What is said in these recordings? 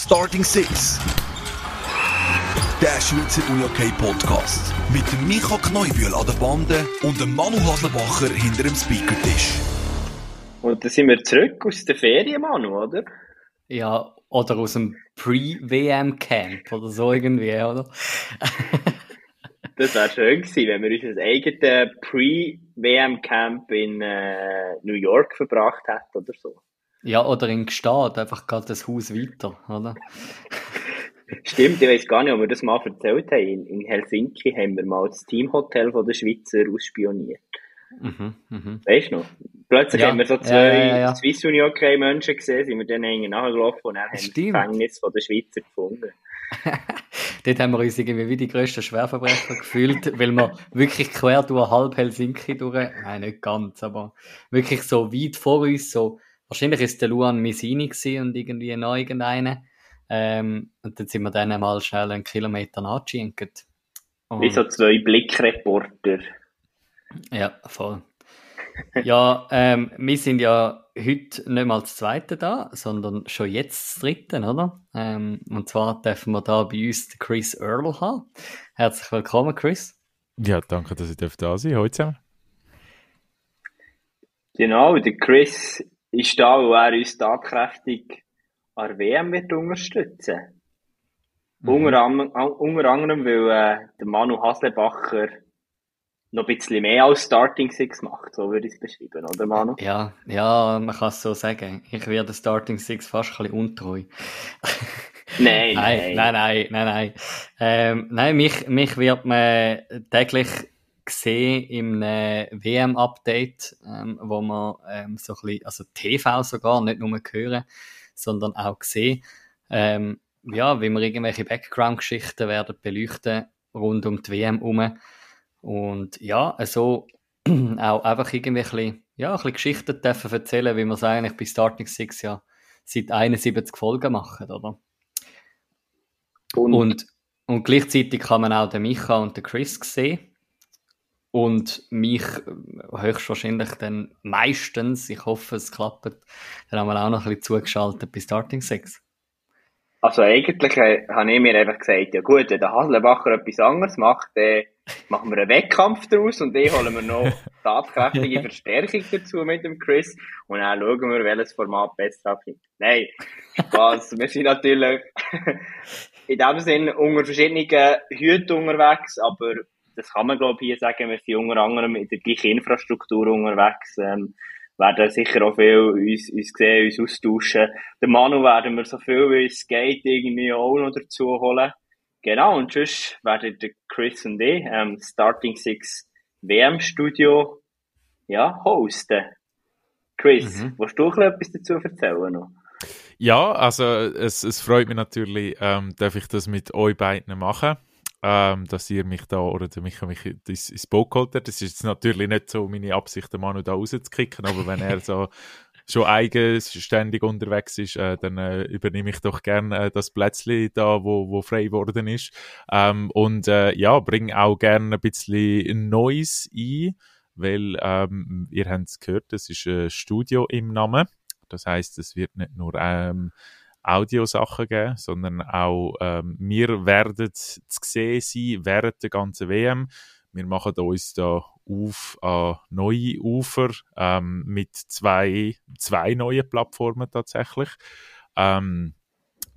Starting Six. Der Schweizer UJK Podcast. Mit dem Micha Kneubühl an der Bande und dem Manu Haslebacher hinter dem Speakertisch. Und dann sind wir zurück aus der Ferien, Manu, oder? Ja, oder aus dem Pre-WM-Camp oder so irgendwie, oder? das wäre schön gewesen, wenn wir unser eigenes Pre-WM-Camp in äh, New York verbracht hätten oder so. Ja, oder in Gstaad, einfach gerade das Haus weiter, oder? Stimmt, ich weiß gar nicht, ob wir das mal erzählt haben. In Helsinki haben wir mal das Teamhotel von der Schweizer ausspioniert. Mhm, mh. Weißt du noch? Plötzlich ja, haben wir so zwei ja, ja, ja. Swiss Union Menschen gesehen, sind wir dann irgendwie nachgelaufen und dann haben wir das Gefängnis von der Schweizer gefunden. Dort haben wir uns irgendwie wie die grössten Schwerverbrecher gefühlt, weil wir wirklich quer durch halb Helsinki durch, nein, nicht ganz, aber wirklich so weit vor uns, so, wahrscheinlich ist der Luan Missini und irgendwie noch irgendeiner. Ähm, und dann sind wir dann mal schnell einen Kilometer nachgeschinkt. Wie so zwei Blickreporter. Ja, voll. ja, ähm, wir sind ja heute nicht mal das zweite da, sondern schon jetzt das dritte, oder? Ähm, und zwar dürfen wir da bei uns Chris Earl haben. Herzlich willkommen, Chris. Ja, danke, dass ich da sein Heute zusammen. Genau, der Chris ist da, wo er uns tatkräftig an der WM wird unterstützen. Mhm. Unter, unter anderem, weil äh, der Manu Haslebacher noch ein bisschen mehr als Starting Six macht, so würde ich es beschreiben, oder Manu? Ja, ja, man kann es so sagen. Ich werde Starting Six fast ein bisschen untreu. nein, nein, nein, nein, nein, nein. Ähm, nein, mich, mich wird man täglich sehen im WM-Update, ähm, wo man ähm, so ein bisschen, also TV sogar, nicht nur hören, sondern auch sehen, ähm, ja, wie wir irgendwelche Background-Geschichten werden beleuchten rund um die WM herum. Und ja, so auch einfach irgendwie ein bisschen, ja, ein bisschen Geschichten dürfen erzählen, wie wir es eigentlich bei Starting Six ja seit 71 Folgen machen, oder? Und, und, und gleichzeitig kann man auch den Micha und den Chris sehen. Und mich höchstwahrscheinlich dann meistens, ich hoffe es klappt, dann haben wir auch noch ein bisschen zugeschaltet bei Starting Six. Also eigentlich äh, habe ich mir einfach gesagt, ja gut, wenn der Haslebacher etwas anderes macht, dann machen wir einen Wettkampf daraus und dann holen wir noch tatkräftige Verstärkung dazu mit dem Chris und dann schauen wir, welches Format besser abgibt. Nein, Spaß. wir sind natürlich in dem Sinne unter verschiedenen Hüten unterwegs, aber das kann man glaube ich hier sagen, wir sind unter anderem in der gleichen Infrastruktur unterwegs. Ähm, werden sicher auch viel uns, uns sehen, uns austauschen. Den Manu werden wir so viel wie es geht irgendwie auch noch dazu holen. Genau, und sonst werden der Chris und ich ähm, Starting Six WM Studio ja, hosten. Chris, mhm. willst du etwas dazu erzählen noch? Ja, also es, es freut mich natürlich, ähm, darf ich das mit euch beiden machen ähm, dass ihr mich da oder mich, mich ins, ins Boot geholt habt. Das ist jetzt natürlich nicht so meine Absicht, den Manu da rauszukicken, aber wenn er so schon eigenständig unterwegs ist, äh, dann äh, übernehme ich doch gerne äh, das Plätzchen da, wo, wo frei geworden ist. Ähm, und äh, ja, bringe auch gerne ein bisschen Neues ein, weil ähm, ihr habt es gehört, das ist ein Studio im Namen. Das heißt, es wird nicht nur ähm, Audiosachen geben, sondern auch ähm, wir werden zu sehen sein während der ganzen WM. Wir machen uns da auf an neue Ufer ähm, mit zwei, zwei neuen Plattformen tatsächlich. Ähm,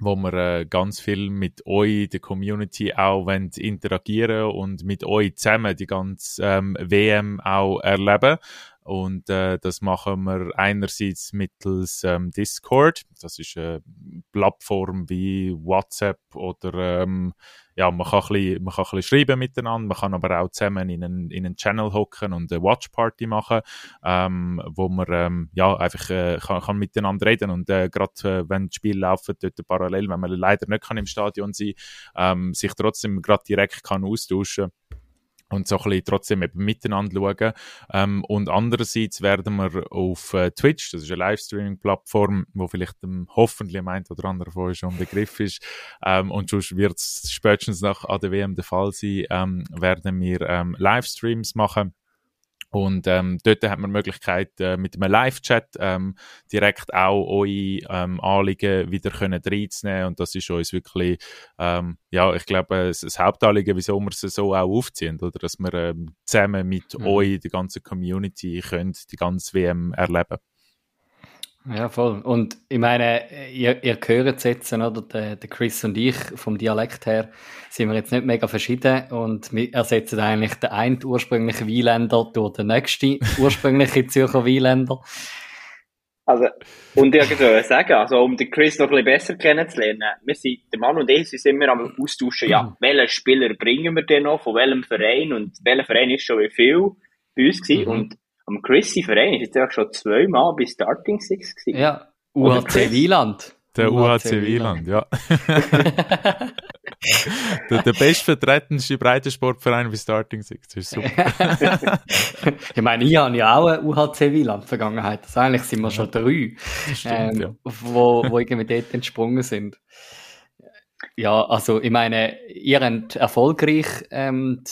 wo wir äh, ganz viel mit euch, der Community, auch wollen interagieren und mit euch zusammen die ganze ähm, WM auch erleben. Und äh, das machen wir einerseits mittels ähm, Discord. Das ist eine Plattform wie WhatsApp oder ähm, ja, man kann, ein bisschen, man kann ein bisschen schreiben miteinander, man kann aber auch zusammen in einen, in einen Channel hocken und eine Watchparty machen, ähm, wo man ähm, ja, einfach äh, kann, kann miteinander reden und äh, gerade äh, wenn die Spiele laufen, dort parallel, wenn man leider nicht kann im Stadion sein ähm, sich trotzdem gerade direkt kann austauschen kann und so ein bisschen trotzdem eben miteinander schauen. Ähm, und andererseits werden wir auf äh, Twitch, das ist eine Livestreaming-Plattform, wo vielleicht ähm, hoffentlich meint oder andere von euch schon ein Begriff ist, ähm, und sonst wird es spätestens nach ADWM der Fall sein, ähm, werden wir ähm, Livestreams machen Und ähm, dort hat man die Möglichkeit, äh, mit einem Live-Chat ähm, direkt auch eure ähm, Anliegen wieder können reinzunehmen. Und das ist uns wirklich, ähm, ja, ich glaube, das, das Hauptanliegen, wieso wir es so auch aufziehen, oder? Dass wir ähm, zusammen mit mhm. euch, die ganze Community, können die ganze WM erleben ja, voll. Und ich meine, ihr, ihr hört es jetzt, oder? Der, der Chris und ich, vom Dialekt her, sind wir jetzt nicht mega verschieden und wir ersetzen eigentlich den einen ursprünglichen Wieländer durch den nächsten ursprünglichen Zürcher Wieländer. Also, und ich würde sagen, also, um den Chris noch ein bisschen besser kennenzulernen, wir sind, der Mann und ich sind immer am Austauschen, ja, mhm. welchen Spieler bringen wir denn noch, von welchem Verein und welcher Verein ist schon wie viel bei uns gewesen. Mhm. Und am Chrissy Verein ist jetzt ja schon zweimal bei Starting Six gewesen. Ja, UHC Wieland. Der UHC, Wieland, ja. der, der bestvertretendste Breitensportverein bei Starting Six, das ist super. ich meine, ich habe ja auch eine UHC Wieland Vergangenheit. Also eigentlich sind wir schon drei, stimmt, ähm, ja. wo, wo irgendwie dort entsprungen sind. Ja, also ich meine, ihr habt erfolgreich ähm,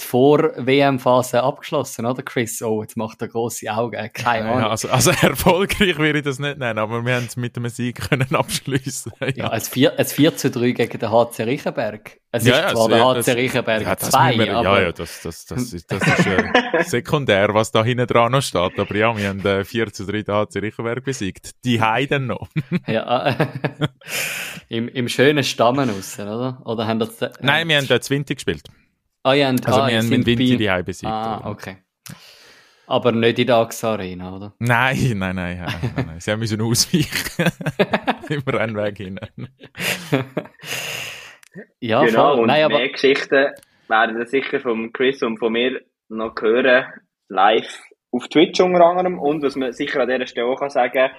die, Vor-WM-Phase abgeschlossen, oder Chris? Oh, jetzt macht er grosse Augen, keine Ahnung. Ja, also, also erfolgreich würde ich das nicht nennen, aber wir haben es mit einem Sieg können abschließen. Ja, ja ein, 4, ein 4 zu 3 gegen den HC Riechenberg. Es ja, ist zwar der HC Riechenberg 2, ja, aber... Ja, ja, das, das, das ist, das ist äh, sekundär, was da hinten dran noch steht. Aber ja, wir haben äh, 4 zu 3 den HC Riechenberg besiegt. Die Heiden noch. ja, äh, im, im schönen Stammen raus, oder? Oder haben das, äh, Nein, wir haben dort 20 gespielt. Ah, ja, und, also ah, wir haben mit Vinci die Heim besiegt. Ah, okay. Aber nicht in der AXA Arena, oder? Nein, nein, nein, nein, nein, nein. Sie müssen ausweichen. Im Rennweg hinein. ja, genau, voll. und nein, aber... mehr Geschichten werden sicher von Chris und von mir noch hören, live auf Twitch unter anderem. Und was man sicher an dieser Stelle auch kann sagen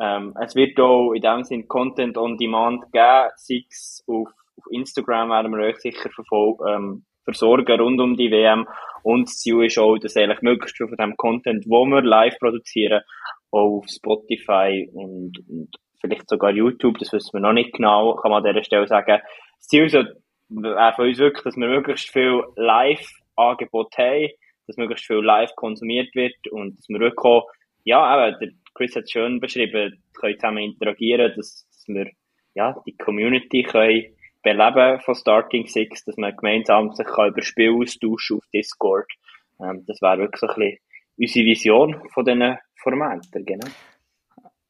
ähm, es wird auch in dem Sinne Content on Demand geben, sei es auf, auf Instagram werden wir euch sicher verfolgen, ähm, versorgen rund um die WM. Und das Ziel ist auch, dass eigentlich möglichst viel von dem Content, wo wir live produzieren, auch auf Spotify und, und vielleicht sogar YouTube, das wissen wir noch nicht genau, kann man an dieser Stelle sagen. Das Ziel ist auch für uns wirklich, dass wir möglichst viel Live-Angebot haben, dass möglichst viel live konsumiert wird und dass wir wirklich auch, ja, eben, der Chris hat es schön beschrieben, können zusammen interagieren, dass, dass wir, ja, die Community können Beleben von Starting Six, dass man gemeinsam sich über Spiel austauschen auf Discord. Ähm, das wäre wirklich ein bisschen unsere Vision von diesen Formaten, genau.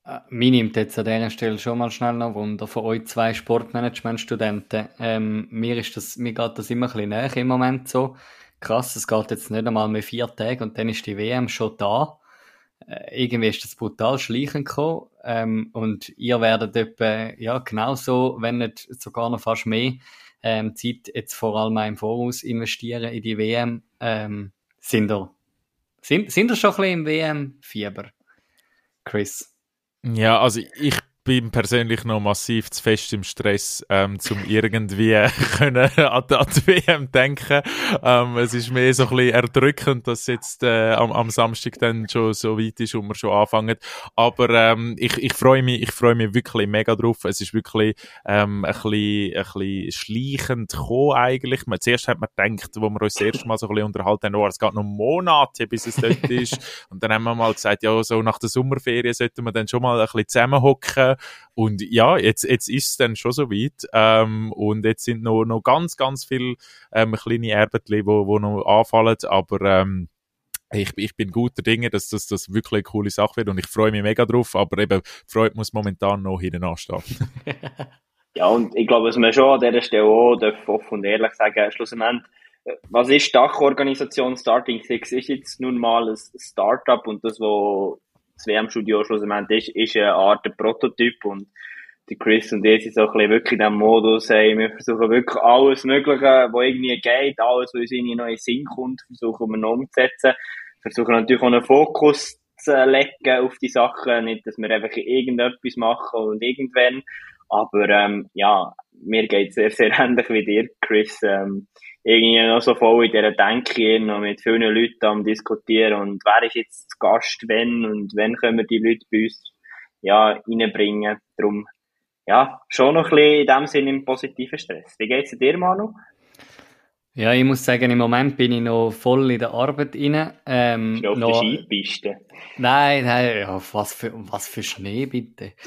Äh, mir nimmt jetzt an dieser Stelle schon mal schnell noch Wunder von euch zwei Sportmanagement-Studenten. Ähm, mir, mir geht das immer ein bisschen näher im Moment so. Krass, es geht jetzt nicht einmal mehr vier Tage und dann ist die WM schon da. Äh, irgendwie ist das brutal schleichend gekommen. Ähm, und ihr werdet etwa, ja, genauso, wenn nicht sogar noch fast mehr, ähm, Zeit jetzt vor allem im Voraus investieren in die WM. Ähm, sind ihr, sind, sind ihr schon ein bisschen im WM-Fieber, Chris? Ja, also ich bin persönlich noch massiv zu fest im Stress, ähm, zum irgendwie können an, an die WM denken. Ähm, es ist mehr so ein bisschen erdrückend, dass jetzt äh, am, am Samstag dann schon so weit ist und wir schon anfangen. Aber ähm, ich, ich freue mich, ich freue mich wirklich mega drauf. Es ist wirklich ähm, ein bisschen, ein bisschen schleichend gekommen eigentlich. Man, zuerst hat man gedacht, wo wir uns das erste Mal so ein bisschen unterhalten haben, oh, es geht noch Monate, bis es dort ist. Und dann haben wir mal gesagt, ja, so nach der Sommerferien sollten wir dann schon mal ein bisschen zusammenhocken und ja, jetzt, jetzt ist es dann schon so weit. Ähm, und jetzt sind noch, noch ganz, ganz viele ähm, kleine Erbetli, wo, wo noch anfallen. Aber ähm, ich, ich bin guter Dinge, dass das, das wirklich eine coole Sache wird und ich freue mich mega drauf, aber eben, Freude muss momentan noch hinten anstehen. ja, und ich glaube, was man schon an dieser Stelle auch offen und ehrlich sagen, schlussendlich, äh, was ist Dachorganisation Starting Six? Ist jetzt nun mal ein Startup und das, was das WM-Studio schlussendlich ist, ist eine Art Prototyp und die Chris und ich sind so ein wirklich in diesem Modus, hey, wir versuchen wirklich alles Mögliche, was irgendwie geht, alles, was uns in den Sinn kommt, versuchen wir noch umzusetzen. Versuchen natürlich auch einen Fokus zu legen auf die Sachen, nicht, dass wir einfach irgendetwas machen und irgendwann, aber ähm, ja, mir geht es sehr, sehr ähnlich wie dir, Chris. Ähm, irgendwie noch so voll in dieser Denke noch mit vielen Leuten am diskutieren und wer ist jetzt Gast, wenn und wenn können wir die Leute bei uns ja, reinbringen. Darum, ja, schon noch ein bisschen in dem Sinne im positiven Stress. Wie geht's dir, Manu? Ja, ich muss sagen, im Moment bin ich noch voll in der Arbeit rein. Ähm, auf noch... der Skipiste? Nein, nein, ja, was für, was für Schnee, bitte.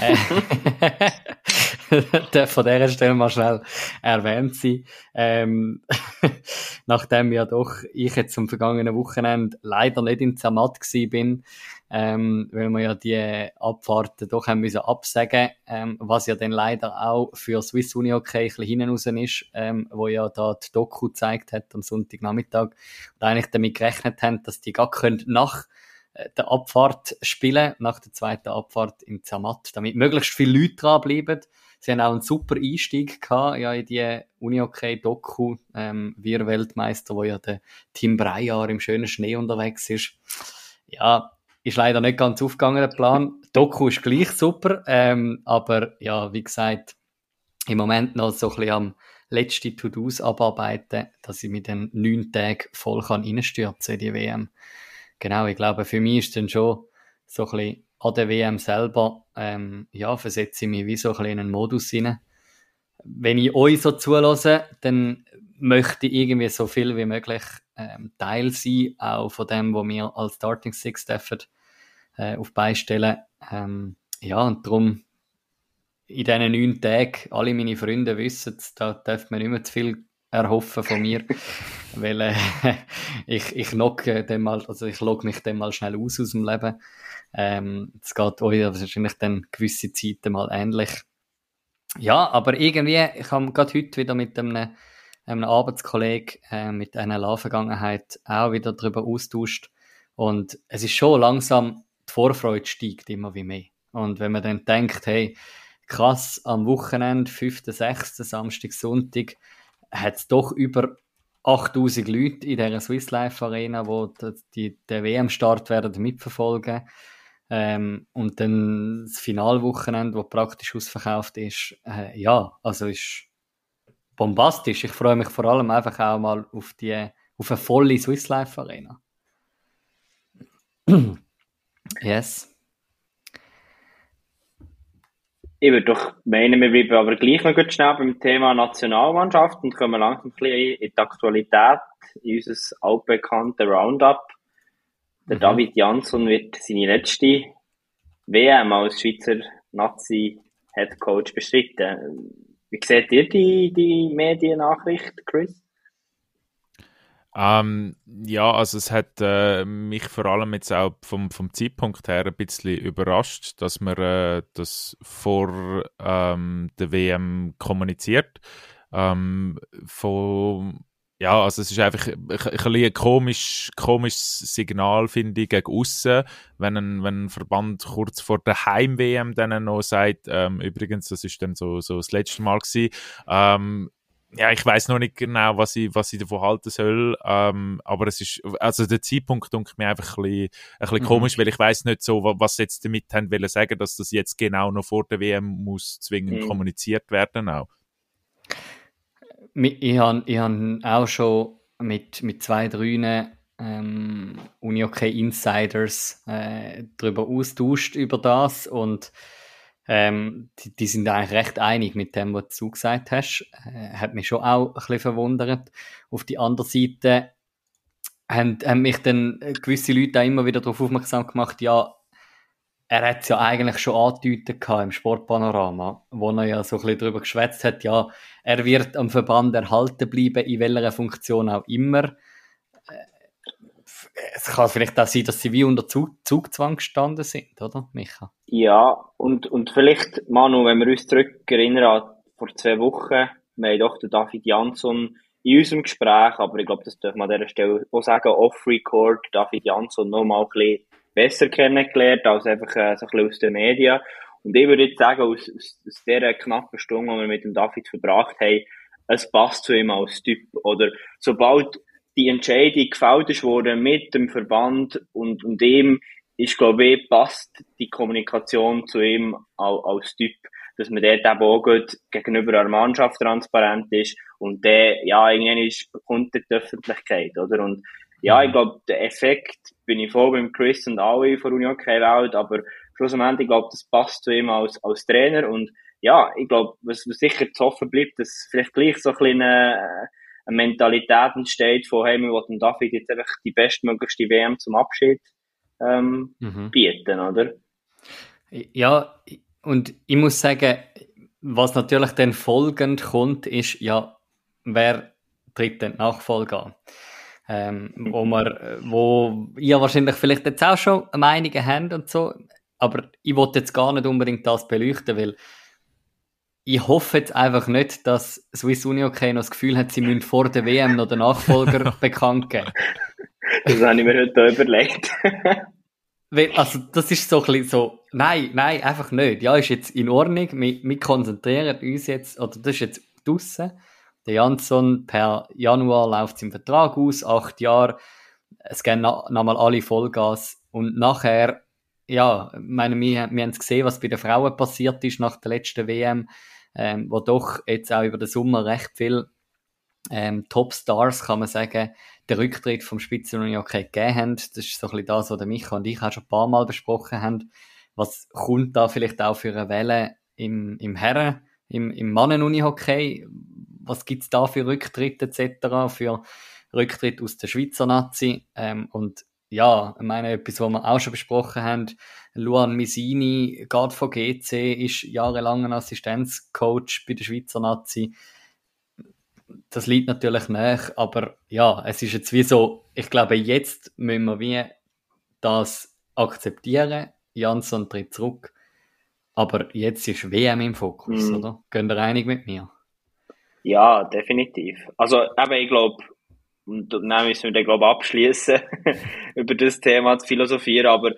Äh, von dieser Stelle mal schnell erwähnt sein. Ähm, nachdem ja doch ich jetzt zum vergangenen Wochenende leider nicht in Zermatt gsi bin, ähm, weil wir ja die Abfahrten doch haben müssen absagen, ähm, was ja dann leider auch für Swiss Uni okay ein bisschen hinten raus ist, ähm, wo ja da die Doku gezeigt hat am Sonntagnachmittag und eigentlich damit gerechnet haben, dass die gar können nach äh, der Abfahrt spielen, nach der zweiten Abfahrt in Zermatt, damit möglichst viele Leute dranbleiben. Sie haben auch einen super Einstieg gehabt, ja, in die Uni-OK-Doku, ähm, wir Weltmeister, wo ja der Tim Breyer im schönen Schnee unterwegs ist. Ja, ist leider nicht ganz aufgegangen, der Plan. Doku ist gleich super, ähm, aber ja, wie gesagt, im Moment noch so ein bisschen am letzten To-Dos abarbeiten, dass ich mit den neun Tagen voll kann in die WM. Genau, ich glaube, für mich ist dann schon so ein bisschen an der WM selber, ähm, ja, versetze ich mich wie so ein bisschen in einen Modus rein. Wenn ich euch so zulasse, dann möchte ich irgendwie so viel wie möglich ähm, Teil sein, auch von dem, was wir als Starting Six dürfen, äh, auf beistellen. Ähm, ja, und darum in diesen neun Tagen, alle meine Freunde wissen, da darf man nicht mehr zu viel erhoffen von mir, weil äh, ich, ich log dem mal, also ich log mich dann mal schnell aus aus dem Leben. Ähm, es geht euch wahrscheinlich dann gewisse Zeiten mal ähnlich. Ja, aber irgendwie, ich habe gerade heute wieder mit einem einem Arbeitskollegen äh, mit einer La-Vergangenheit auch wieder darüber austauscht. Und es ist schon langsam, die Vorfreude steigt immer wie mehr. Und wenn man dann denkt, hey, krass, am Wochenende, 5., 6., Samstag, Sonntag, hat es doch über 8000 Leute in dieser Swiss Life Arena, wo die, den WM-Start werden mitverfolgen. Ähm, und dann das Finalwochenende, wo praktisch ausverkauft ist, äh, ja, also ist bombastisch. Ich freue mich vor allem einfach auch mal auf die auf eine volle Swiss Life Arena. yes. Ich würde doch meinen, wir bleiben aber gleich noch gut schnell beim Thema Nationalmannschaft und kommen langsam ein bisschen in die Aktualität, in unser altbekanntes Roundup. Der mhm. David Jansson wird seine letzte WM als Schweizer Nazi-Head Coach bestritten. Wie seht ihr die, die Mediennachricht, Chris? Ähm, ja, also es hat äh, mich vor allem jetzt auch vom, vom Zeitpunkt her ein bisschen überrascht, dass man äh, das vor ähm, der WM kommuniziert. Ähm, von ja, also es ist einfach ein, ein, ein komisch, komisches Signal, finde ich, gegen aussen, wenn ein, wenn ein Verband kurz vor der Heim-WM dann noch sagt, ähm, übrigens, das ist dann so, so das letzte Mal gewesen, ähm, ja, ich weiß noch nicht genau, was ich, was ich davon halten soll, ähm, aber es ist, also der Zeitpunkt dunkelt mir einfach ein bisschen, ein bisschen mhm. komisch, weil ich weiß nicht so, was sie jetzt damit haben wollen sagen, dass das jetzt genau noch vor der WM muss zwingend mhm. kommuniziert werden auch ich habe hab auch schon mit, mit zwei, drei ähm, UniOK Insiders äh, darüber austauscht über das und ähm, die, die, sind eigentlich recht einig mit dem, was du gesagt hast. Äh, hat mich schon auch ein bisschen verwundert. Auf die andere Seite haben, haben mich dann gewisse Leute auch immer wieder darauf aufmerksam gemacht, ja, er hat es ja eigentlich schon angedeutet im Sportpanorama, wo er ja so ein bisschen darüber geschwätzt hat, ja, er wird am Verband erhalten bleiben, in welcher Funktion auch immer. Es kann vielleicht auch sein, dass sie wie unter Zug Zugzwang gestanden sind, oder, Micha? Ja, und, und vielleicht, Manu, wenn wir uns zurückerinnern vor zwei Wochen, wir haben doch den David Jansson in unserem Gespräch, aber ich glaube, das dürfen wir an dieser Stelle auch sagen, off-record, David Jansson noch mal ein bisschen besser kennengelernt als einfach äh, so ein bisschen aus den Medien. Und ich würde jetzt sagen, aus, aus, aus dieser knappen Stunde, die wir mit dem David verbracht haben, es passt zu ihm als Typ. Oder sobald die Entscheidung gefällt ist worden mit dem Verband und, und ihm, ist, glaube ich, passt die Kommunikation zu ihm als, als Typ, dass man dort eben auch gut gegenüber der Mannschaft transparent ist und der, ja, irgendwann ist, kommt die Öffentlichkeit, oder? Und ja, ich glaube, der Effekt bin ich voll beim Chris und alle von Union Welt, aber schlussendlich, ich glaube, das passt zu ihm als, als Trainer und ja, ich glaube, was, was sicher zu hoffen bleibt, dass vielleicht gleich so ein kleiner eine Mentalität entsteht von, hey, wir wollen David jetzt einfach die bestmöglichste WM zum Abschied ähm, mhm. bieten, oder? Ja, und ich muss sagen, was natürlich dann folgend kommt, ist ja, wer tritt denn Nachfolger ähm, wo man, wo ihr wahrscheinlich vielleicht jetzt auch schon Meinungen habt und so, aber ich wollte jetzt gar nicht unbedingt das beleuchten, weil ich hoffe jetzt einfach nicht, dass Swiss Uni okay noch das Gefühl hat, sie müssen vor der WM noch den Nachfolger bekannt geben. Das habe ich mir heute überlegt. Weil, also, das ist so ein bisschen so, nein, nein, einfach nicht. Ja, ist jetzt in Ordnung. Wir, wir konzentrieren uns jetzt, oder das ist jetzt draussen. Der Jansson, per Januar läuft sein Vertrag aus, acht Jahre. Es gehen nochmal alle Vollgas. Und nachher, ja, meine, wir, wir haben es gesehen, was bei den Frauen passiert ist nach der letzten WM, ähm, wo doch jetzt auch über den Sommer recht viel ähm, Top-Stars, kann man sagen, den Rücktritt vom Spitzenunihockey gegeben haben. Das ist so ein bisschen das, was Micha und ich auch schon ein paar Mal besprochen haben. Was kommt da vielleicht auch für eine Welle im, im Herren, im, im Mannen-Unihockey? Was gibt's da für Rücktritte etc., für Rücktritt aus der Schweizer Nazi? Ähm, und ja, ich meine, etwas, was wir auch schon besprochen haben, Luan Misini, geht von GC, ist jahrelang ein Assistenzcoach bei der Schweizer Nazi das liegt natürlich nach, aber ja, es ist jetzt wie so, ich glaube, jetzt müssen wir wie das akzeptieren. Jansson tritt zurück. Aber jetzt ist WM im Fokus, mhm. oder? Gehen ihr einig mit mir? Ja, definitiv. Also, eben, ich glaube, und dann müssen wir dann, glaube abschließen, über das Thema zu philosophieren, aber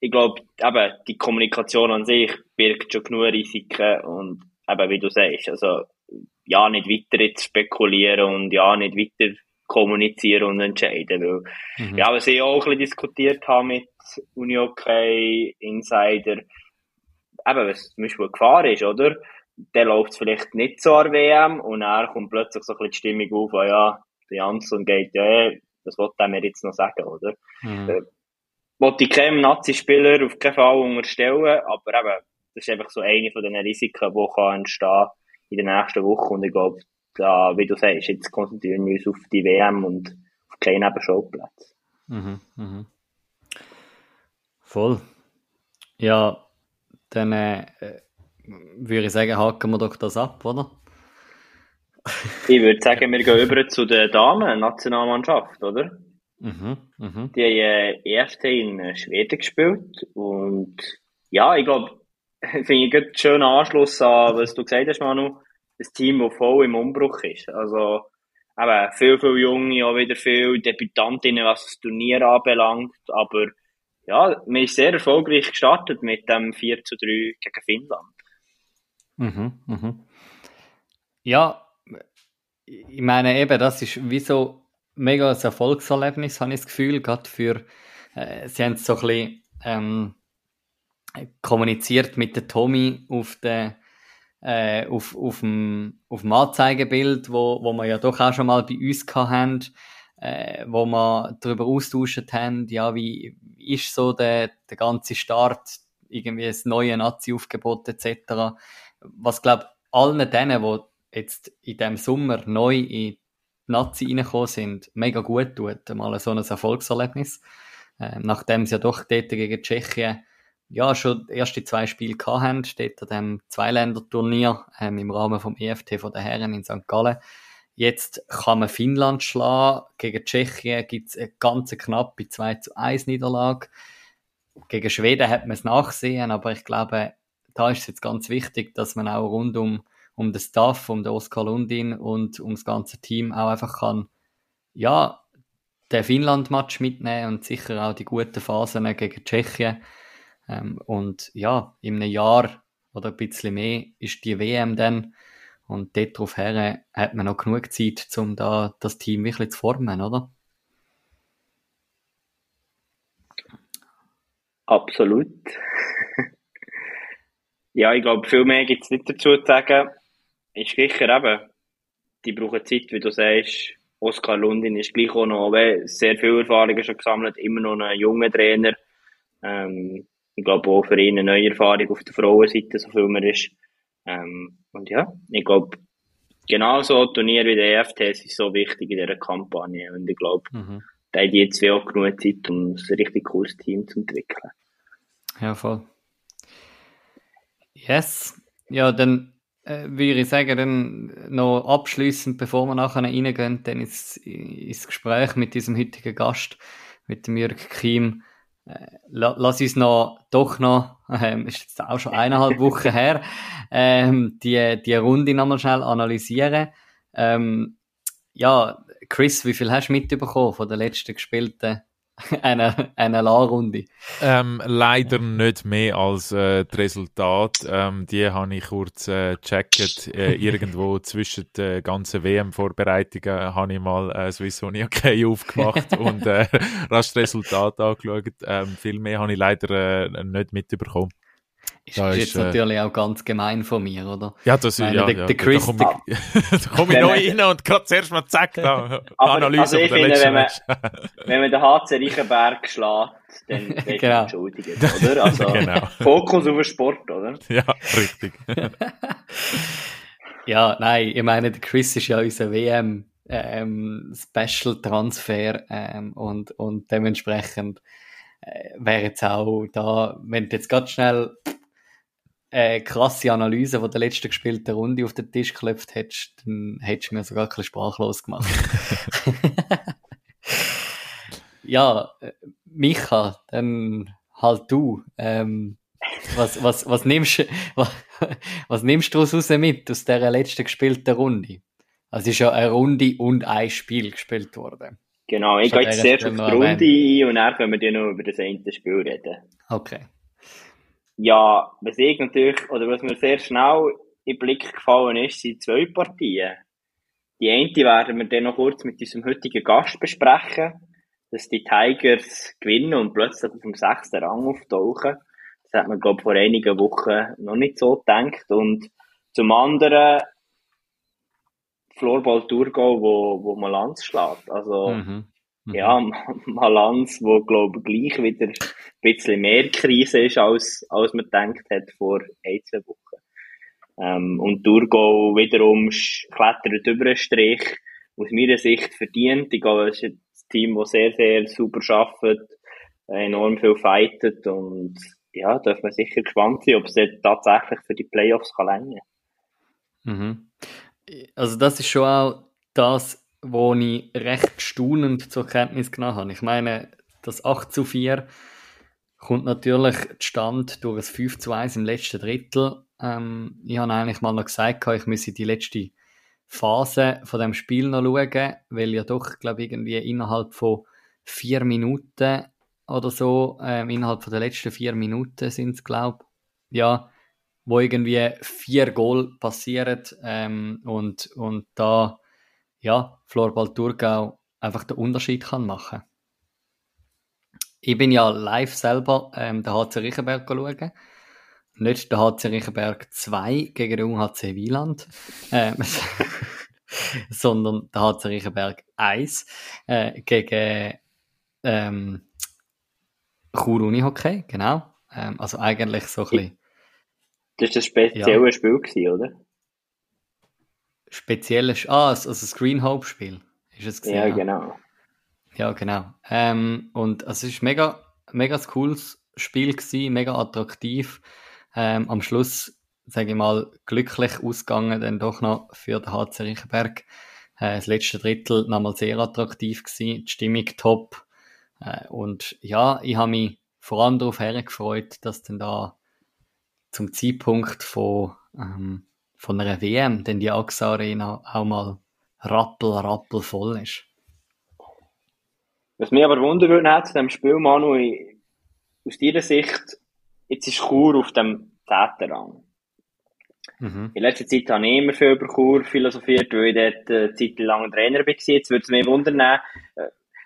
ich glaube, eben, die Kommunikation an sich birgt schon genug Risiken und eben, wie du sagst, also, ja nicht weiter jetzt spekulieren und ja nicht weiter kommunizieren und entscheiden. Weil, mhm. ja, was ich auch ein bisschen diskutiert habe mit Unihockey Insider, eben, was zum Beispiel eine Gefahr ist, oder? Der läuft vielleicht nicht so an WM und dann kommt plötzlich so ein bisschen die Stimmung auf, oh ja, der Jansson geht, ja, eh, das wollte er mir jetzt noch sagen, oder? Mhm. Äh, wollte ich keinem Nazi-Spieler auf keinen Fall unterstellen, aber eben, das ist einfach so eine von den Risiken, die kann entstehen in den nächsten Wochen. Und ich glaube, da, wie du sagst, jetzt konzentrieren wir uns auf die WM und auf keine Nebenschauplätze. Mhm, mhm. Voll. Ja, dann äh, würde ich sagen, haken wir doch das ab, oder? ich würde sagen, wir gehen über zu der Damen-Nationalmannschaft, oder? Mhm, mh. Die haben äh, erste in Schweden gespielt und ja, ich glaube, finde ich einen schönen Anschluss an, was du gesagt hast, Manu. Ein Team, das voll im Umbruch ist. Also, eben, viel, viel Junge, auch wieder viel Debütantinnen, was das Turnier anbelangt. Aber, ja, man ist sehr erfolgreich gestartet mit dem 4 zu 3 gegen Finnland. Mhm, mhm. Ja, ich meine eben, das ist wie so mega ein Erfolgserlebnis, habe ich das Gefühl, gerade für, äh, sie haben so ein bisschen, ähm, kommuniziert mit der Tommy auf der äh, auf, auf, dem, auf dem Anzeigebild, wo, wo wir ja doch auch schon mal bei uns hatten, äh, wo wir darüber austauscht haben, ja, wie ist so der, der ganze Start, irgendwie das neue Nazi-Aufgebot etc. Was, glaube allen denen, die jetzt in dem Sommer neu in die Nazi reingekommen sind, mega gut tut, mal so ein Erfolgserlebnis. Äh, nachdem sie ja doch dort gegen Tschechien ja, schon erste zwei Spiele gehabt haben, steht an dem Zweiländer-Turnier ähm, im Rahmen vom EFT von der Herren in St. Gallen. Jetzt kann man Finnland schlagen. Gegen Tschechien gibt es eine ganz knappe 2 zu 1 Niederlage. Gegen Schweden hat man es nachsehen, aber ich glaube, da ist es jetzt ganz wichtig, dass man auch rund um, um den Staff, um den Oskar Lundin und um das ganze Team auch einfach kann, ja, den Finnland-Match mitnehmen und sicher auch die guten Phasen gegen Tschechien ähm, und ja, in einem Jahr oder ein bisschen mehr ist die WM dann. Und dort drauf her hat man noch genug Zeit, um da das Team wirklich zu formen, oder? Absolut. ja, ich glaube, viel mehr gibt es nicht dazu zu sagen. Ist sicher eben, die brauchen Zeit, wie du sagst. Oskar Lundin ist gleich auch noch, sehr viel Erfahrungen schon gesammelt, immer noch ein junger Trainer. Ähm, ich glaube auch für ihn eine neue Erfahrung auf der Frauenseite, so viel man ist. Ähm, und ja, ich glaube, genau so Turnier wie der EFTS ist so wichtig in dieser Kampagne. Und ich glaube, Mhm. da die jetzt auch genug Zeit, um ein richtig cooles Team zu entwickeln. Ja, voll. Yes. Ja, dann äh, würde ich sagen, dann noch abschließend, bevor wir nachher reingehen, dann ins, ins Gespräch mit diesem heutigen Gast, mit dem Jörg Kim. Äh, la, lass uns noch, doch noch, ähm, ist jetzt auch schon eineinhalb Wochen her, ähm, die, die Runde nochmal schnell analysieren. Ähm, ja, Chris, wie viel hast du mitbekommen von der letzten gespielten einer, einer La-Runde? Ähm, leider nicht mehr als äh, das Resultat. Ähm, die habe ich kurz äh, gecheckt. Äh, irgendwo zwischen den ganzen WM-Vorbereitungen habe ich mal äh, Swiss Hockey okay aufgemacht und äh, rasch das Resultat angeschaut. Ähm, viel mehr habe ich leider äh, nicht mitbekommen. Ist, Da ist ist, jetzt äh, natürlich auch ganz gemein von mir, oder? Ja, das ist Meine, ja, der- ja, der da- Chris- da komme ich, da komme ich Wenn neu rein und gerade zuerst mal zack, da, Aber- Analyse also ich finde, wenn man-. Wenn man den HC Reichenberg schlägt, dann dann ist man Genau. entschuldigt, oder? Also, Genau. Fokus auf den Sport, oder? Ja, richtig. Ja, nein, ich meine, der Chris ist ja unser WM ähm, Special Transfer ähm, und, und dementsprechend äh, wäre jetzt auch da, wenn du jetzt ganz schnell äh, krasse Analyse von der letzten gespielten Runde auf den Tisch geklopft hättest, dann hättest du mir sogar ein bisschen sprachlos gemacht. ja, äh, Micha, dann halt du. Ähm, was, was, was nimmst was, was nimmst du daraus raus mit aus dieser letzten gespielten Runde? Also es ist ja eine Runde und ein Spiel gespielt worden. Genau, ich gehe jetzt zuerst auf die Runde ein und dann können wir noch über das eine Spiel reden. Okay. Ja, was ich natürlich, oder was mir sehr schnell in den Blick gefallen ist, sind zwei Partien. Die eine werden wir dann noch kurz mit unserem heutigen Gast besprechen, dass die Tigers gewinnen und plötzlich auf dem sechsten Rang auftauchen. Das hat man, glaube ich, vor einigen Wochen noch nicht so gedacht. Und zum anderen Floorball Thurgau, wo, wo Malanz schlägt. Also, Mhm. Mhm. ja, Malanz, wo, glaube ich, gleich wieder ein bisschen mehr Krise ist, als, als man gedacht hat vor ein, zwei Wochen. Ähm, und Thurgau wiederum klettert über den Strich, aus meiner Sicht verdient. Ich glaube, es ist ein Team, das sehr, sehr super arbeitet, enorm viel fightet und ja, darf man sicher gespannt sein, ob es tatsächlich für die Playoffs kann länger. Mhm. Also das ist schon auch das, wo ich recht staunend zur Kenntnis genommen habe. Ich meine, das 8 zu 4 kommt natürlich zustande durch ein 5 zu 1 im letzten Drittel. Ähm, ich habe eigentlich mal noch gesagt, ich müsse die letzte Phase von dem Spiel noch schauen, weil ja doch, glaube ich, irgendwie innerhalb von vier Minuten oder so, ähm, innerhalb von der letzten vier Minuten sind es, glaube ja, wo irgendwie vier Goal passieren ähm, und, und da ja, Florball Thurgau einfach den Unterschied kann machen. Ich bin ja live selber ähm, den HC Riechenberg schauen. Nicht der HC Riechenberg 2 gegen den UHC Wieland, ähm, sondern der HC Riechenberg 1 äh, gegen ähm, Chur Unihockey, genau. Ähm, also eigentlich so ein bisschen Das war das spezielle Spiel, gewesen, oder? Spezielles, ah, also das Green Hope Spiel. Ist es gewesen, Ja, genau. Ja, genau. Ähm, und es ist mega, mega ein cooles Spiel gewesen, mega attraktiv. Ähm, am Schluss, sage ich mal, glücklich ausgegangen, dann doch noch für den HC Riechenberg. Äh, das letzte Drittel nochmal sehr attraktiv gewesen, die Stimmung top. Äh, und ja, ich habe mich vor allem darauf hergefreut, dass dann da zum Zeitpunkt von, ähm, von einer WM dann die AXA Arena auch mal rappel, rappel voll ist. Was mich aber wundern würde nach zu dem Spiel, Manu, ich- aus deiner Sicht, jetzt ist Chur auf dem zehnten Rang. Mhm. In letzter Zeit habe ich immer viel über Chur philosophiert, weil ich dort äh, eine Zeit lang Trainer war. Jetzt würde es mich wundern, äh,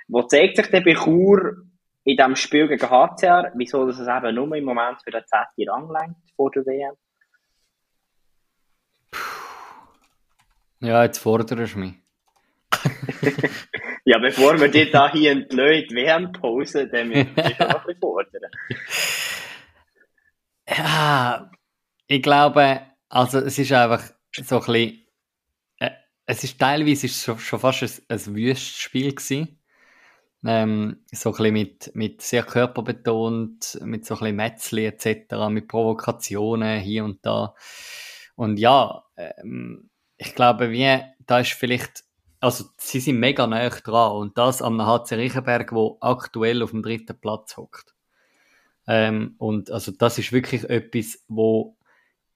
wo zeigt sich denn bei Chur in diesem Spiel gegen HCR, wieso das es eben nur im Moment für den zehnten Rang lenkt vor der WM? Ja, jetzt forderst du mich. Ja, bevor wir dich da hier entlöhnt, WM-Pause, dann müssen wir schon noch ein bisschen fordern. Ja, ich glaube, also es ist einfach so ein bisschen, äh, es ist teilweise ist schon, schon fast ein, ein wüstes Spiel gewesen. Ähm, so ein bisschen mit, mit sehr körperbetont, mit so ein bisschen Metzli etc., mit Provokationen hier und da. Und ja, ähm, ich glaube, wie, da ist vielleicht, also sie sind mega nah dran und das am HC Riechenberg, wo aktuell auf dem dritten Platz hockt. Ähm, und also das ist wirklich etwas, wo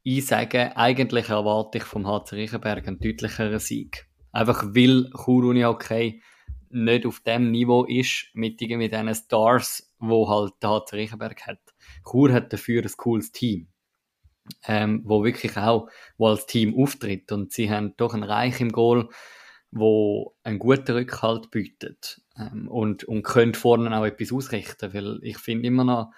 ich sage, eigentlich erwarte ich vom HC Riechenberg einen deutlicheren Sieg. Einfach weil Chur Hockey nicht auf dem Niveau ist, mit irgendwie diesen Stars, wo halt der HC Riechenberg hat. Chur hat dafür ein cooles Team, ähm, wo wirklich auch, wo als Team auftritt und sie haben doch einen Reich im Goal, wo einen guten Rückhalt bietet ähm, und, und können vorne auch etwas ausrichten, weil ich finde immer noch,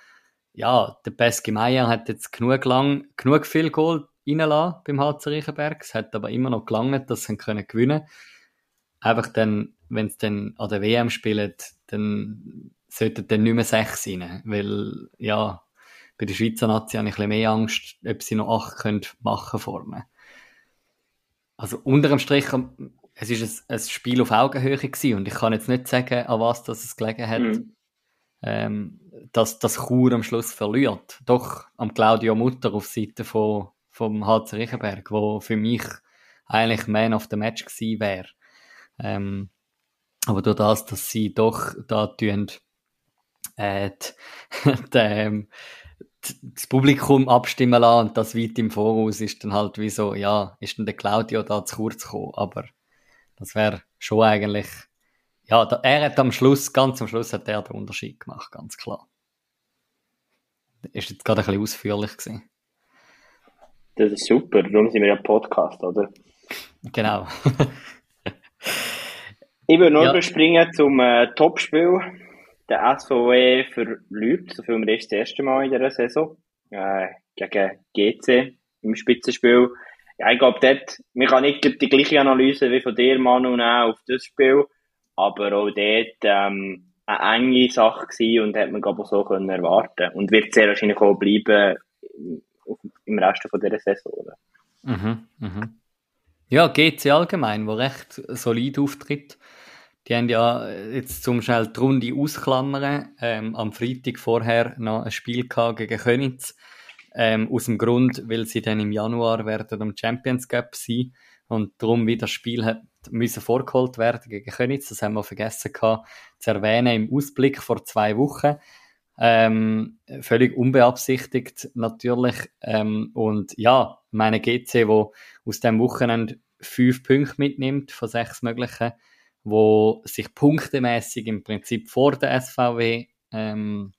ja, der Peske Meier hat jetzt genug lang, genug viel Goal reingelassen beim HC Riechenberg. Es hat aber immer noch gelangt, dass sie können gewinnen Einfach dann, wenn es dann an der WM spielen, dann sollten dann nicht mehr sechs sein. Weil, ja, bei der Schweizer Nazi habe ich ein bisschen mehr Angst, ob sie noch acht können machen vorne. Also, unter dem Strich, es ist ein, ein Spiel auf Augenhöhe gewesen und ich kann jetzt nicht sagen, an was das es gelegen hat. Mhm ähm, dass das Chur am Schluss verliert. Doch am Claudio Mutter auf Seite von, vom HC Riechenberg, wo für mich eigentlich Man of the Match gewesen wäre. Ähm, aber durch das, dass sie doch da tun, äh, die, die, ähm, das Publikum abstimmen lassen und das weit im Voraus ist dann halt wie so, ja, ist dann der Claudio da zu kurz gekommen, aber das wäre schon eigentlich ja, da, er hat am Schluss, ganz am Schluss hat er den Unterschied gemacht, ganz klar. Ist jetzt gerade ein bisschen ausführlich gewesen. Das ist super, darum sind wir ja Podcast, oder? Genau. ich will nur ja. überspringen zum äh, Topspiel. Der SVW verliert, so viel wir das erste Mal in dieser Saison, äh, gegen GC im Spitzenspiel. Ja, ich glaube, dort, man kann nicht die gleiche Analyse wie von dir, Manu, auf das Spiel aber auch dort ähm, eine enge Sache gewesen und hat man glaube ich so können erwarten und wird sehr wahrscheinlich auch bleiben im Rest von dieser Saison. Oder? Mhm, mhm. Ja, GC allgemein, wo recht solid auftritt. Die haben ja jetzt zum schnell die Runde ausklammern, ähm, am Freitag vorher noch ein Spiel gegen Könitz. Ähm, aus dem Grund, weil sie dann im Januar werden am Champions Cup sein und darum, wie das Spiel hat müssen vorgeholt werden gegen Königs. Das haben wir vergessen gehabt, zu erwähnen im Ausblick vor zwei Wochen. Ähm, völlig unbeabsichtigt natürlich. Ähm, und ja, meine GC, wo aus dem Wochenende fünf Punkte mitnimmt von sechs möglichen, wo sich punktemäßig im Prinzip vor der SVW ähm,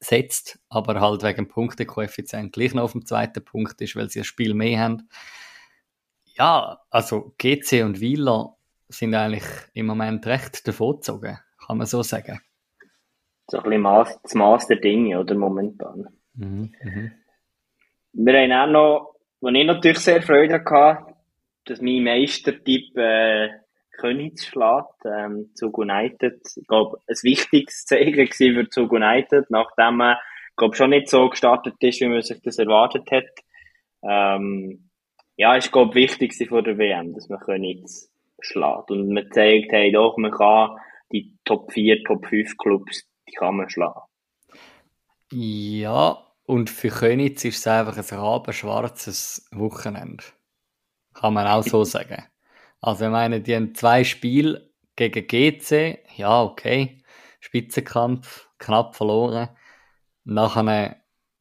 setzt, aber halt wegen Punktekoeffizient gleich noch auf dem zweiten Punkt ist, weil sie ein Spiel mehr haben ja, also GC und Wieler sind eigentlich im Moment recht davongezogen, kann man so sagen. So ein bisschen Maß, das Maß der Dinge, oder momentan. Mhm, mh. Wir haben auch noch, wo ich natürlich sehr Freude hatte, dass mein Meistertipp äh, Königs schlägt, ähm, Zug United. Ich glaube, ein wichtiges Zeichen für Zug United, nachdem man, glaube schon nicht so gestartet ist, wie man sich das erwartet hat. Ähm, ja, ist, glaube wichtig vor der WM, dass man jetzt schlägt. Und man zeigt, hey, doch, man kann die Top 4, Top 5 Clubs, die kann man schlagen. Ja, und für Könitz ist es einfach ein rabenschwarzes Wochenende. Kann man auch so sagen. Also, ich meine, die haben zwei Spiele gegen GC, ja, okay. Spitzenkampf, knapp verloren. Nachher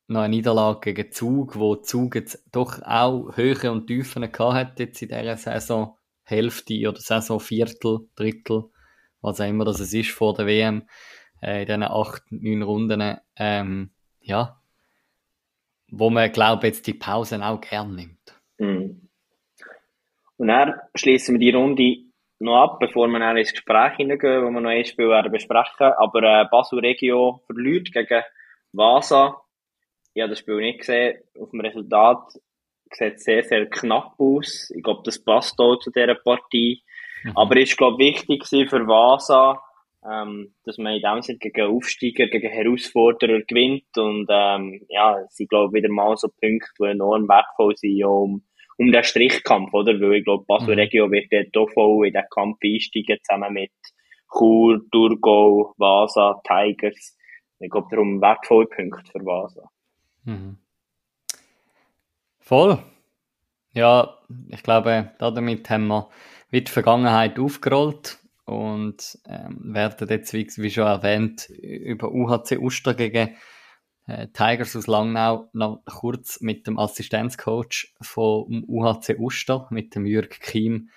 noch eine Niederlage gegen Zug, wo Zug jetzt doch auch Höhe und Tiefen gehabt hat jetzt in dieser Saison Hälfte oder Saison Viertel, Drittel, was auch immer das es ist vor der WM, äh, in diesen acht, neun Runden, ähm, ja, wo man, glaube jetzt die Pausen auch gern nimmt. Mhm. Und dann schließen wir die Runde noch ab, bevor wir dann ins Gespräch hineingehen, wo wir noch ein Spiel werden besprechen. Aber äh, Basel Regio verliert gegen Vasa ich habe das Spiel nicht gesehen. Auf dem Resultat sieht es sehr, sehr knapp aus. Ich glaube, das passt auch zu dieser Partie. Mhm. Aber es ist, glaube ich, wichtig für Vasa, ähm, dass man in dem Sinne gegen Aufsteiger, gegen Herausforderer gewinnt. Und ähm, ja, es sind, glaube wieder mal so Punkte, die enorm wertvoll sind, um, um den Strichkampf, oder? Weil ich glaube, Basel mhm. Regio wird dort auch voll in den Kampf einsteigen, zusammen mit Chur, Thurgau, Vasa, Tigers. Ich glaube, darum wertvolle Punkte für Vasa. Mhm. Voll. Ja, ich glaube, damit haben wir wie die Vergangenheit aufgerollt und ähm, werden jetzt, wie, wie, schon erwähnt, über UHC Uster gegen äh, Tigers aus Langnau noch kurz mit dem Assistenzcoach vom UHC Uster, mit dem Jürg Kiem,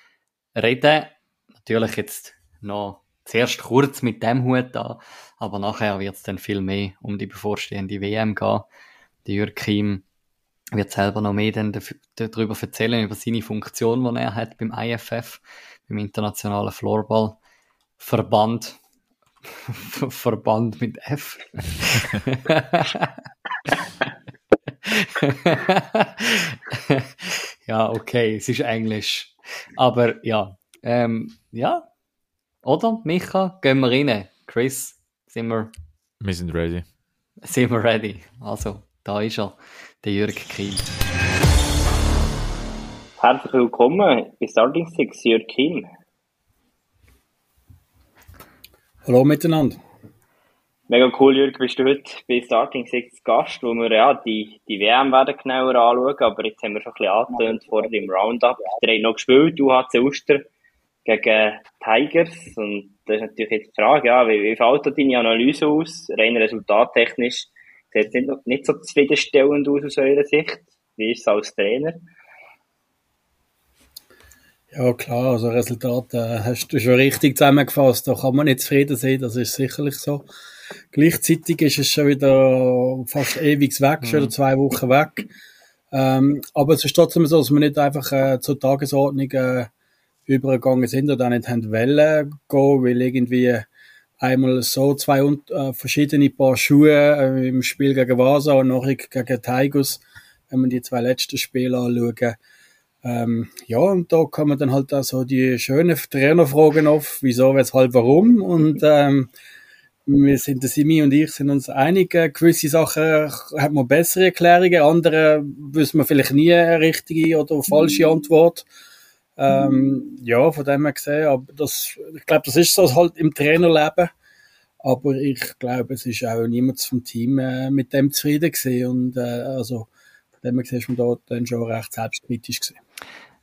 reden. Natürlich jetzt noch zuerst kurz mit dem Hut an, aber nachher wird es dann viel mehr um die bevorstehende WM gehen. Der Jürg Kiem wird selber noch mehr darüber erzählen, über seine Funktion, die er hat beim IFF, beim Internationalen Floorballverband. Verband mit F. ja, okay, es ist Englisch. Aber ja, ähm, ja, oder, Micha? Gehen wir rein. Chris, sind wir... Wir sind ready. Sind wir ready. Also, da ist er, der Jürg Kim. Herzlich willkommen bei Starting Six, Jürg Kim. Hallo miteinander. Mega cool, Jürg, bist du heute bei Starting Six Gast, wo wir ja die, die WM werden genauer anschauen, aber jetzt haben wir schon ein bisschen angetönt vor dem Roundup. Der hat noch gespielt, UHC Uster gegen Tigers. Und das ist natürlich jetzt die Frage, ja, wie, wie fällt da deine Analyse aus? Rein resultattechnisch sieht es nicht, nicht so zufriedenstellend aus aus eurer Sicht. Wie ist es als Trainer? Ja, klar, also Resultat äh, hast du schon richtig zusammengefasst. Da kann man nicht zufrieden sein, das ist sicherlich so. Gleichzeitig ist es schon wieder fast ewig weg, mhm. schon wieder zwei Wochen weg. Ähm, aber es ist trotzdem so, dass man nicht einfach äh, zur Tagesordnung äh, übergegangen sind oder auch nicht haben wollen gehen, weil irgendwie einmal so zwei äh, verschiedene Paar Schuhe äh, im Spiel gegen Vasa und nachher gegen Tigers, wenn man die zwei letzten Spiele anschauen. Ähm, ja, und da kommen dann halt auch so die schönen Trainerfragen auf, wieso, weshalb, warum und ähm, wir sind, der Simi und ich sind uns einig, äh, gewisse Sachen hat man bessere Erklärungen, andere wissen wir vielleicht nie eine richtige oder falsche Antwort. Ähm, ja, von dem her gesehen, aber das, ich glaube, das ist so halt im Trainerleben. Aber ich glaube, es ist auch niemand vom Team äh, mit dem zufrieden gewesen. Und äh, also von dem her gesehen ist man da dann schon recht selbstkritisch gewesen.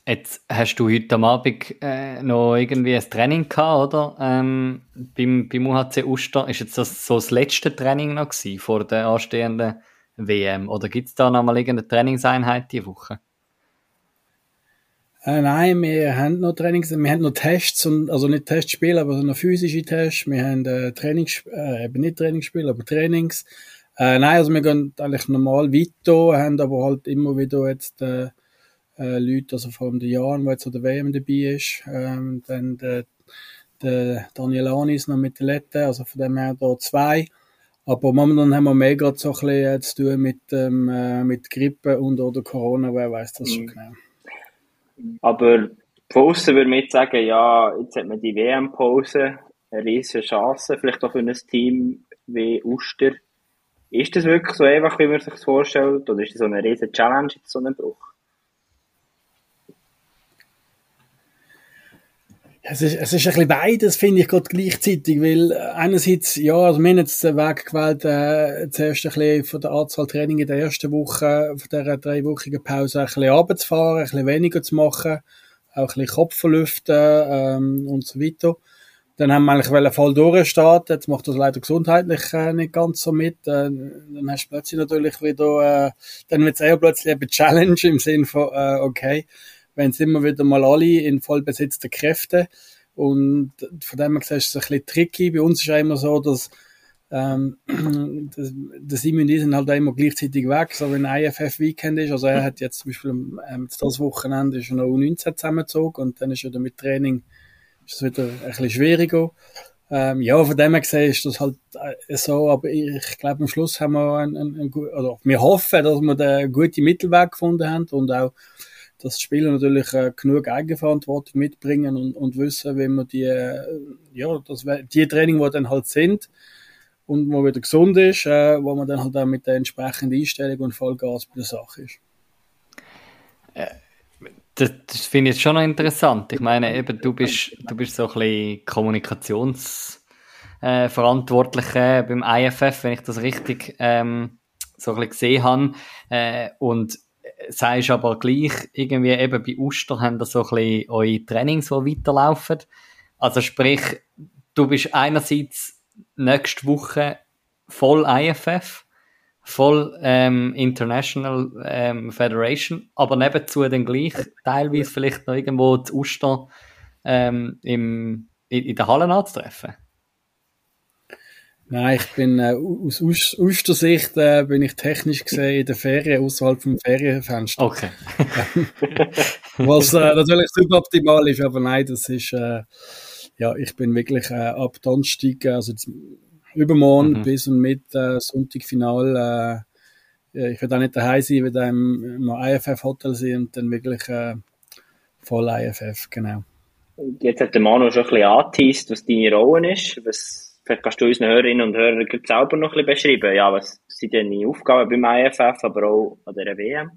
Jetzt hast du heute Abend äh, noch irgendwie ein Training gehabt, oder? Ähm, beim, beim UHC Uster. Ist jetzt das so das letzte Training noch gewesen vor der anstehenden WM? Oder gibt es da noch mal irgendeine Trainingseinheit diese Woche? Äh, nein, wir haben noch Trainings, wir haben noch Tests, und, also nicht Testspiele, aber noch physische Tests. Wir haben äh, Trainings, äh, eben nicht Trainingsspiele, aber Trainings. Äh, nein, also wir gehen eigentlich normal weiter, haben aber halt immer wieder jetzt äh, äh, Leute, also vor allem der Jan, der jetzt an der WM dabei ist, ähm, dann der, der Daniel Anis noch mit der Lette, also von dem her da zwei. Aber momentan haben wir mehr gerade so ein bisschen äh, zu tun mit, ähm, äh, mit Grippe und oder Corona, wer weiß das mhm. schon genau. Aber von außen würde man jetzt sagen, ja, jetzt hat man die WM-Pause, eine riesige Chance, vielleicht auch für ein Team wie Uster. Ist das wirklich so einfach, wie man sich das vorstellt, oder ist das so eine riesige Challenge, so ein Bruch? Es ist, es ist ein bisschen beides, finde ich, gerade gleichzeitig, weil äh, einerseits, ja, also wir haben jetzt den Weg gewählt, äh, zuerst ein bisschen von der Anzahl Training in der ersten Woche, von dieser dreiwöchigen Pause ein bisschen runterzufahren, ein bisschen weniger zu machen, auch ein bisschen Kopf verlüften ähm, und so weiter. Dann haben wir eigentlich voll durchstarten, jetzt macht das leider gesundheitlich äh, nicht ganz so mit. Äh, dann hast du plötzlich natürlich wieder, äh, dann wird es eher plötzlich eine Challenge im Sinn von, äh, okay, wenn es immer wieder mal alle in vollbesetzten Kräften. Und von dem her gesehen ist es ein bisschen tricky. Bei uns ist es immer so, dass ähm, das, das und ich sind halt auch immer gleichzeitig weg, so wenn ein IFF-Weekend ist. Also er hat jetzt zum Beispiel ähm, das Wochenende ist er noch U19 zusammengezogen und dann ist er mit Training ist es wieder ein bisschen schwieriger. Ähm, ja, von dem her gesehen ist das halt äh, so, aber ich glaube, am Schluss haben wir einen, einen, einen, oder wir hoffen, dass wir den guten Mittelweg gefunden haben und auch dass die Spieler natürlich äh, genug Eigenverantwortung mitbringen und, und wissen, wenn man die, äh, ja, das, die Training, die dann halt sind und wo wieder gesund ist, äh, wo man dann halt auch mit der entsprechenden Einstellung und Vollgas bei der Sache ist. Äh, das, das finde ich jetzt schon noch interessant. Ich meine, eben, du bist, du bist so ein bisschen Kommunikationsverantwortlicher äh, beim IFF, wenn ich das richtig ähm, so ein bisschen gesehen habe. Äh, und sagst aber gleich, irgendwie eben bei Uster haben da so ein bisschen eure Trainings, die weiterlaufen. Also sprich, du bist einerseits nächste Woche voll IFF, voll ähm, International ähm, Federation, aber nebenzu dann gleich teilweise vielleicht noch irgendwo zu Uster ähm, im, in, in der Halle anzutreffen. Nein, ich bin äh, aus Ustersicht äh, bin ich technisch gesehen in der Ferien außerhalb vom Ferienfenster. Okay. Was äh, natürlich suboptimal ist, aber nein, das ist äh, ja, ich bin wirklich äh, ab Donnerstag, also übermorgen mhm. bis und mit äh, Sonntagfinal. Äh, ich werde auch nicht daheim sein, werde im, im IFF-Hotel sein und dann wirklich äh, voll IFF, genau. Jetzt hat der Manu schon ein bisschen angeteased, was deine Rolle ist. Was, vielleicht kannst du unseren Hörerinnen und Hörern selber noch ein bisschen beschreiben. Ja, was sind deine Aufgaben beim IFF, aber auch an der WM?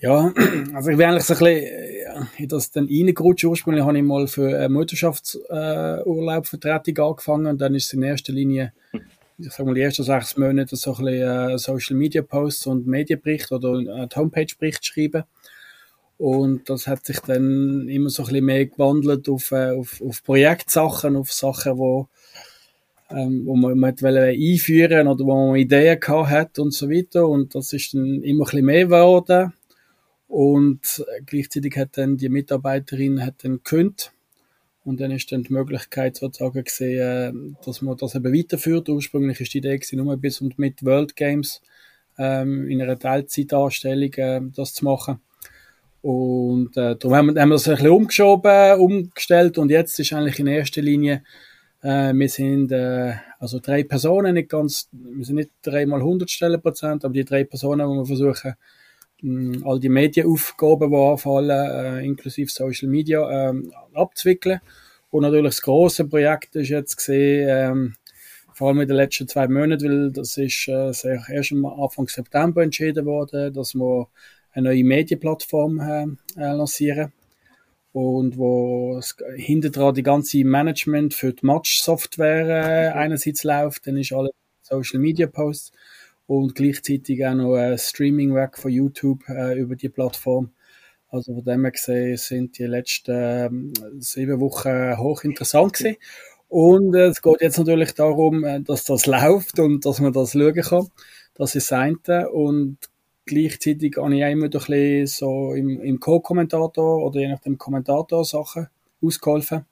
Ja, also ich bin eigentlich so ein bisschen in das dann reingerutscht. Ursprünglich habe ich mal für eine Mutterschaftsurlaub Vertretung angefangen und dann ist es in erster Linie, ich sag mal, die ersten sechs Monate so ein bisschen äh, Social Media Posts und Medienbericht oder äh, Homepage Bericht schreiben. Und das hat sich dann immer so ein bisschen mehr gewandelt auf, äh, auf, auf Projektsachen, auf Sachen, wo, ähm, wo man, man einführen oder wo man Ideen gehabt hat und so weiter. Und das ist dann immer ein bisschen mehr geworden. Und gleichzeitig hat dann die Mitarbeiterin hat dann gekündigt. Und dann ist dann die Möglichkeit sozusagen gesehen, dass man das eben weiterführt. Ursprünglich ist die Idee nur bis und mit World Games ähm, in einer Teilzeitanstellung äh, das zu machen. Und äh, darum haben wir, haben wir das ein bisschen umgeschoben, umgestellt und jetzt ist eigentlich in erster Linie, äh, wir sind äh, also drei Personen, nicht ganz, wir sind nicht dreimal 100 Stellenprozent, aber die drei Personen, die wir versuchen, all die Medienaufgaben, die anfallen, äh, inklusive Social Media, ähm, abzuwickeln. Und natürlich das große Projekt ist jetzt gesehen, ähm, vor allem in den letzten zwei Monaten, weil das ist äh, erst Anfang September entschieden worden, dass wir eine neue Medienplattform äh, äh, lancieren und wo hinter dran die ganze Management für die Match-Software äh, einerseits läuft, dann ist alle Social Media Posts und gleichzeitig auch noch ein Streaming-Werk von YouTube äh, über die Plattform. Also von dem her gesehen sind die letzten äh, sieben Wochen hochinteressant gewesen. Und äh, es geht jetzt natürlich darum, äh, dass das läuft und dass man das schauen kann. Das ist das eine. Und gleichzeitig habe ich auch immer ein bisschen so im, im Co-Kommentator oder je nach dem Kommentator Sachen ausgeholfen.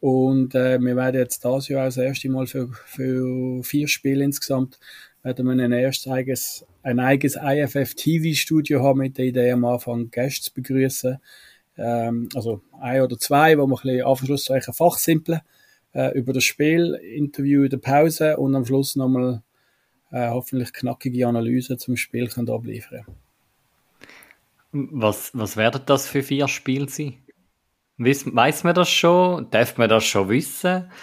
Und äh, wir werden jetzt das Jahr das erste Mal für, für vier Spiele insgesamt werden wir ein erstes eigenes, ein eigenes IFF-TV-Studio haben mit der Idee, am Anfang Gäste zu begrüßen. Ähm, also ein oder zwei, wo wir ein bisschen Anschlusszeichen fachsimpeln äh, über das Spiel, Interview in der Pause und am Schluss nochmal äh, hoffentlich knackige Analyse zum Spiel können abliefern. Was, was werden das für vier Spiele sein? Weiss, weiss man das schon? Darf man das schon wissen?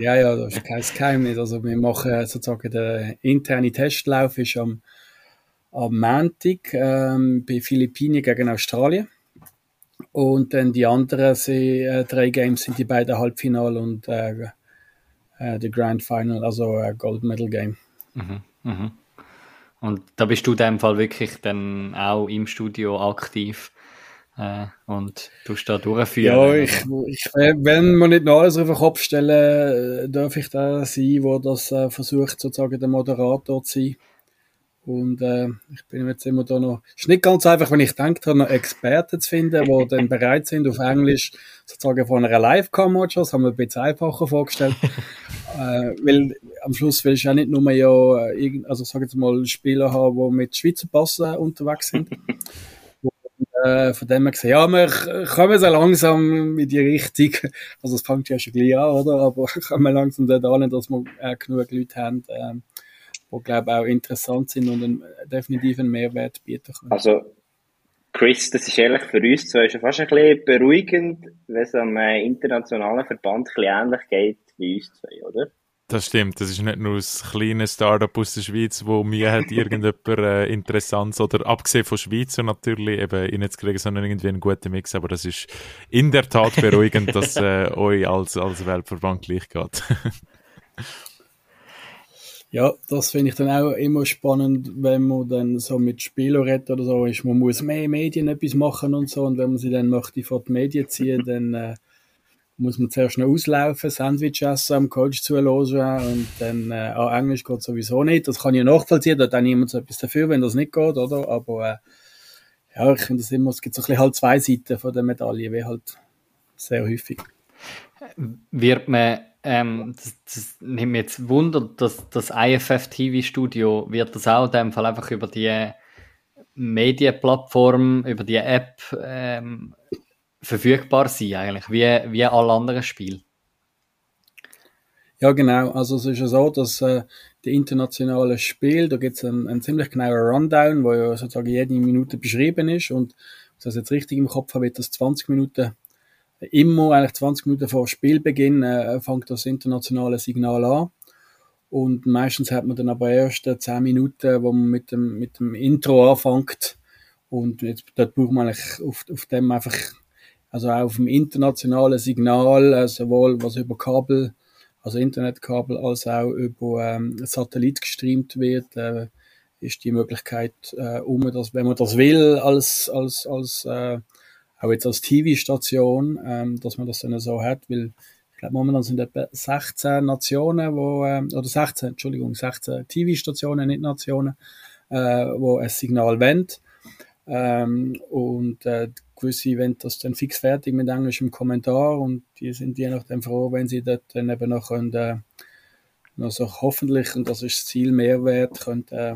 Ja, ja, das ist kein Geheimnis. Also wir machen sozusagen den internen Testlauf ist am, am Montag ähm, bei Philippinen gegen Australien. Und dann die anderen sie, äh, drei Games sind die beiden Halbfinale und äh, äh, der Grand Final, also äh, Gold Medal Game. Mhm, mh. Und da bist du in dem Fall wirklich dann auch im Studio aktiv äh, und tust da durchführen. Ja, ich, ich, wenn man nicht noch alles auf den Kopf stellen, äh, darf ich da sein, wo das äh, versucht, sozusagen der Moderator zu sein. Und äh, ich bin jetzt immer da noch. Es ist nicht ganz einfach, wenn ich denke, noch Experten zu finden, die dann bereit sind, auf Englisch sozusagen von einer Live-Kamera das haben wir ein bisschen einfacher vorgestellt. Äh, weil am Schluss willst du ja nicht nur ja, äh, also sag jetzt mal, Spieler haben, die mit Schweizer Pass äh, unterwegs sind. Äh, von dem her gesehen, ja, wir kommen so langsam in die Richtung, also es fängt ja schon gleich an, oder? Aber kommen langsam dort an, dass wir äh, genug Leute haben, ähm, die, glaube auch interessant sind und einen, definitiv einen Mehrwert bieten können. Also, Chris, das ist ehrlich für uns zwar schon fast ein bisschen beruhigend, wenn es am äh, internationalen Verband ein bisschen ähnlich geht uns zwei, oder? Das stimmt, das ist nicht nur ein kleines Startup aus der Schweiz, wo mir hat irgendjemand äh, Interessantes oder abgesehen von Schweizer natürlich eben reinzukriegen, sondern irgendwie einen guten Mix, aber das ist in der Tat beruhigend, dass äh, euch als, als Weltverband gleich geht. Ja, das finde ich dann auch immer spannend, wenn man dann so mit Spielern redet oder so, ist, man muss mehr Medien etwas machen und so, und wenn man sie dann möchte vor die Medien ziehen, dann äh, muss man zuerst noch auslaufen, Sandwich essen, am Coach zuhören und dann, äh, ah, Englisch geht sowieso nicht, das kann ich nachvollziehen, da hat auch niemand so etwas dafür, wenn das nicht geht, oder, aber äh, ja, ich finde das immer, es gibt so ein bisschen halt zwei Seiten von der Medaille, wie halt sehr häufig. Wird man ähm, das, das nimmt mich jetzt Wunder, dass das IFF TV Studio wird das auch in dem Fall einfach über die Medienplattform, über die App ähm, verfügbar sein, eigentlich, wie, wie alle anderen Spiele. Ja, genau. Also es ist ja so, dass äh, die internationale Spiel, da gibt es einen, einen ziemlich genauen Rundown, wo ja sozusagen jede Minute beschrieben ist und das jetzt richtig im Kopf habe, wird das 20 Minuten immer eigentlich 20 Minuten vor Spielbeginn äh, fängt das internationale Signal an. Und meistens hat man dann aber erst 10 Minuten, wo man mit dem, mit dem Intro anfängt. Und jetzt, dort braucht man eigentlich auf, auf dem einfach, also auf dem internationalen Signal, äh, sowohl was über Kabel, also Internetkabel, als auch über ähm, Satellit gestreamt wird, äh, ist die Möglichkeit, äh, um das, wenn man das will, als, als, als äh, auch jetzt als TV-Station, ähm, dass man das dann so hat, weil ich glaube, momentan sind etwa 16 Nationen, wo, äh, oder 16, Entschuldigung, 16 TV-Stationen, nicht Nationen, äh, wo ein Signal wendet. Ähm, und äh, gewisse das dann fix fertig mit englischem Kommentar und die sind je nachdem froh, wenn sie dort dann eben noch können, äh, also hoffentlich, und das ist das Ziel, Mehrwert können, äh,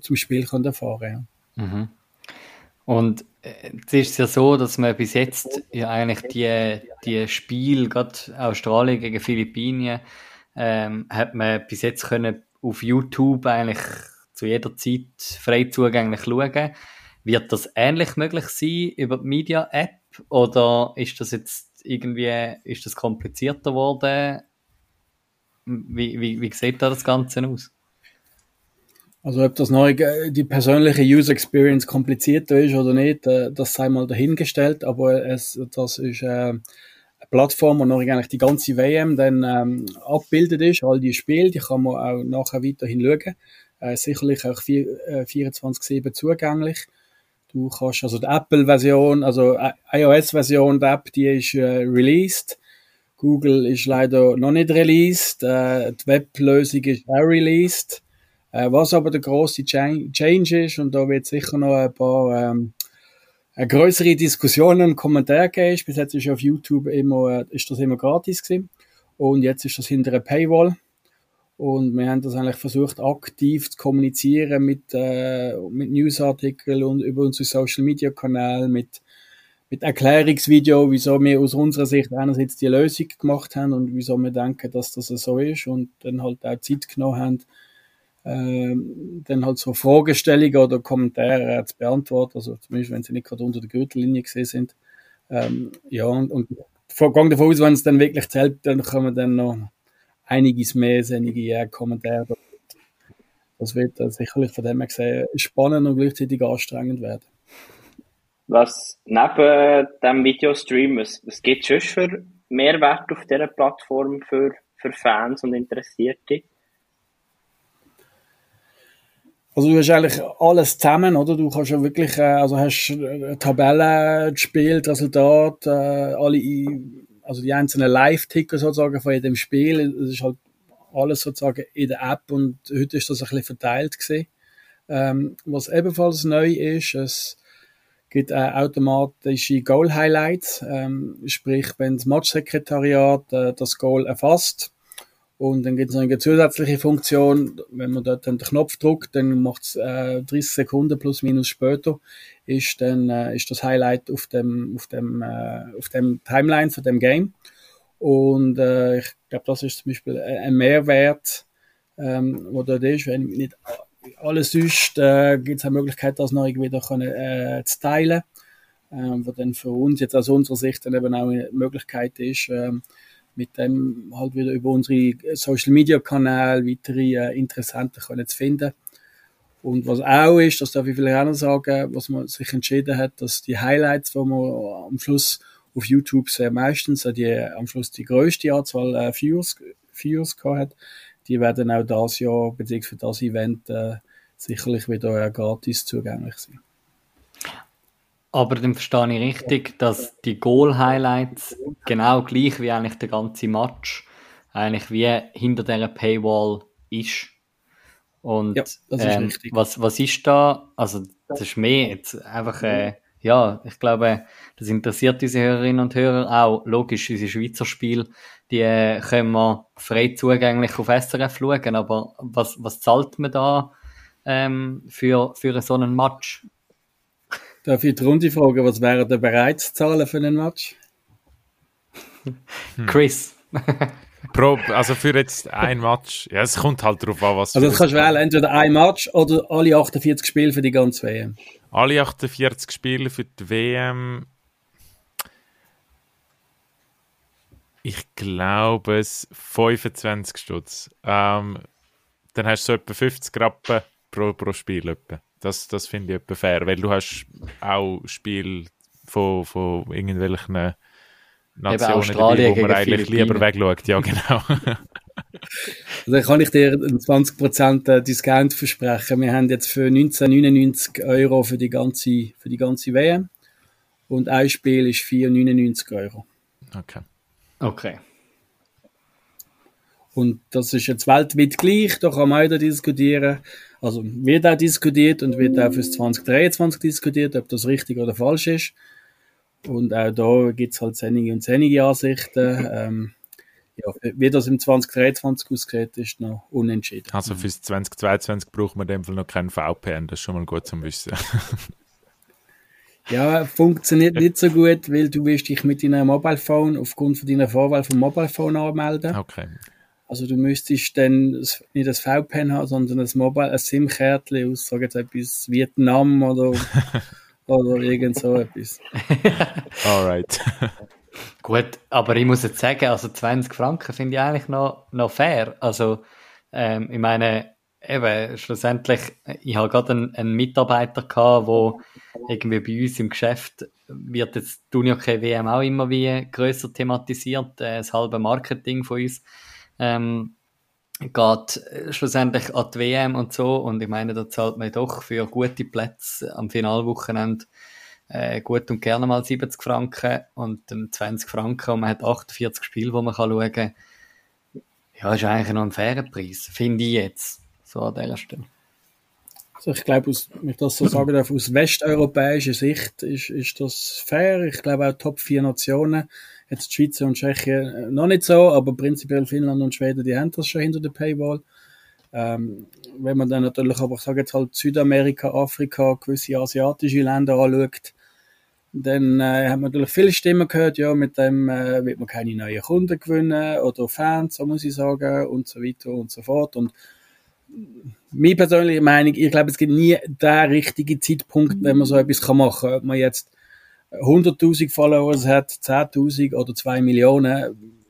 zum Spiel können erfahren. Ja. Mhm. Und es ist ja so, dass man bis jetzt ja eigentlich die, die Spiel, gerade Australien gegen Philippinen, ähm, hat man bis jetzt können auf YouTube eigentlich zu jeder Zeit frei zugänglich schauen. Wird das ähnlich möglich sein über die Media App oder ist das jetzt irgendwie, ist das komplizierter geworden? Wie, wie, wie sieht da das Ganze aus? Also ob das neue, äh, die persönliche User Experience komplizierter ist oder nicht, äh, das sei mal dahingestellt, aber es, das ist äh, eine Plattform, wo noch eigentlich die ganze WM dann ähm, abbildet ist, all die Spiele, die kann man auch nachher weiterhin schauen. Äh, sicherlich auch äh, 24-7 zugänglich. Du kannst also die Apple-Version, also iOS-Version der App, die ist äh, released. Google ist leider noch nicht released. Äh, die Web-Lösung ist auch released. Äh, was aber der große Change ist, und da wird sicher noch ein paar ähm, größere Diskussionen und Kommentare geben. Bis jetzt ist auf YouTube immer, äh, ist das immer gratis gewesen. Und jetzt ist das hinter einer Paywall. Und wir haben das eigentlich versucht, aktiv zu kommunizieren mit, äh, mit Newsartikeln und über unsere Social Media Kanäle, mit, mit Erklärungsvideo, wieso wir aus unserer Sicht einerseits die Lösung gemacht haben und wieso wir denken, dass das so ist und dann halt auch Zeit genommen haben, ähm, dann halt so Fragestellungen oder Kommentare zu beantworten, also zumindest wenn sie nicht gerade unter der Gürtellinie gesehen sind. Ähm, ja, und, und gang davon aus, wenn es dann wirklich zählt, dann kommen dann noch einiges mehr sinnige Kommentare. Das wird sicherlich von dem her gesehen spannend und gleichzeitig anstrengend werden. Was neben dem Videostream, was, was gibt es für Mehrwert auf dieser Plattform für, für Fans und Interessierte? Also du hast eigentlich alles zusammen, oder? Du kannst ja wirklich, äh, also hast äh, Tabellen gespielt, Resultat, äh, alle, also die einzelnen Live-Ticker sozusagen von jedem Spiel. Das ist halt alles sozusagen in der App und heute ist das ein bisschen verteilt gewesen. Ähm, was ebenfalls neu ist, es gibt äh, automatische Goal-Highlights, ähm, sprich, wenn das Matchsekretariat äh, das Goal erfasst, und dann gibt es noch eine zusätzliche Funktion, wenn man dort den Knopf drückt, dann macht es äh, 30 Sekunden plus minus später, ist dann äh, ist das Highlight auf dem, auf dem, äh, auf dem Timeline von dem Game. Und äh, ich glaube, das ist zum Beispiel ein Mehrwert, ähm, wo dort ist, wenn nicht alles ist, äh, gibt es eine Möglichkeit, das neu wieder können, äh, zu teilen. Ähm, wo dann für uns jetzt aus unserer Sicht dann eben auch eine Möglichkeit ist, ähm, mit dem halt wieder über unsere Social Media Kanäle weitere äh, Interessenten können zu finden. Und was auch ist, das darf ich vielleicht auch noch sagen, was man sich entschieden hat, dass die Highlights, die man am Schluss auf YouTube sehr meistens äh, die, am Schluss die größte Anzahl äh, Views, Views gehabt hat, die werden auch das Jahr, beziehungsweise für das Event, äh, sicherlich wieder äh, gratis zugänglich sein. Aber dann verstehe ich richtig, dass die Goal-Highlights genau gleich wie eigentlich der ganze Match eigentlich wie hinter dieser Paywall ist. Und Ja, das ist ähm, was, was ist da? Also, das ist mehr jetzt einfach, äh, ja, ich glaube, das interessiert unsere Hörerinnen und Hörer auch. Logisch, unsere Schweizer Spiele, die äh, können wir frei zugänglich auf SRF schauen, aber was, was zahlt man da ähm, für, für so einen Match? Darf ich die Runde fragen, was wären denn bereit zu zahlen für einen Match? Chris. Pro, also für jetzt ein Match, ja, es kommt halt darauf an, was Also das kannst du wählen, entweder ein Match oder alle 48 Spiele für die ganze WM. alle 48 Spiele für die WM. Ich glaube es 25 Stutz. Ähm, dann hast du so etwa 50 Rappen pro, pro Spiel. Etwa. Das, das finde ich etwa fair, weil du hast auch Spiele von, von irgendwelchen Nationen Australien dabei, wo man eigentlich lieber wegschaut. Ja, genau. Also kann ich dir einen 20% Discount versprechen. Wir haben jetzt für 19,99 Euro für die ganze, für die ganze WM und ein Spiel ist 4,99 Euro. okay. Okay. Und das ist jetzt weltweit gleich, da kann man auch diskutieren. Also wird auch diskutiert und wird auch fürs 2023 diskutiert, ob das richtig oder falsch ist. Und auch da gibt's halt zähnige und zähnige Ansichten. Ähm, ja, wie das im 2023 aussieht, ist noch unentschieden. Also fürs 2022 braucht man in dem Fall noch keinen VPN, das ist schon mal gut zum Wissen. Ja, funktioniert nicht so gut, weil du wirst dich mit deinem Mobile Phone aufgrund von deiner Vorwahl vom Mobile Phone anmelden. Okay. Also du müsstest dann das- nicht das VPN haben, sondern das Mobile, ein SIM-Kärtchen aus, sag jetzt etwas Vietnam oder, oder irgend so etwas. Alright. Gut, aber ich muss jetzt sagen, also 20 Franken finde ich eigentlich noch, noch fair. Also, ähm, ich meine, eben, schlussendlich, ich habe gerade einen, einen Mitarbeiter gehabt, wo irgendwie bei uns im Geschäft wird jetzt die Unihockey WM auch immer wie grösser thematisiert, äh, das halbe Marketing von uns. Ähm, geht äh, schlussendlich an die WM und so und ich meine, da zahlt man doch für gute Plätze am Finalwochenende äh, gut und gerne mal 70 Franken und dann 20 Franken und man hat 48 Spiele, wo man kann schauen kann. Ja, ist eigentlich noch ein fairer Preis, finde ich jetzt, so an dieser Stelle. Also ich glaube, wenn ich das so sagen darf, aus westeuropäischer Sicht ist, ist das fair. Ich glaube auch Top 4 Nationen, jetzt die Schweiz und Tschechien äh, noch nicht so, aber prinzipiell Finnland und Schweden, die haben das schon hinter der Paywall. Ähm, wenn man dann natürlich aber, ich sage jetzt halt Südamerika, Afrika, gewisse asiatische Länder anschaut, dann äh, hat man natürlich viele Stimmen gehört, ja, mit dem äh, wird man keine neuen Kunden gewinnen oder Fans, so muss ich sagen, und so weiter und so fort. Und meine persönliche Meinung, ich glaube, es gibt nie den richtigen Zeitpunkt, wenn man so etwas machen kann. Ob man jetzt 100.000 Followers hat, 10.000 oder 2 Millionen.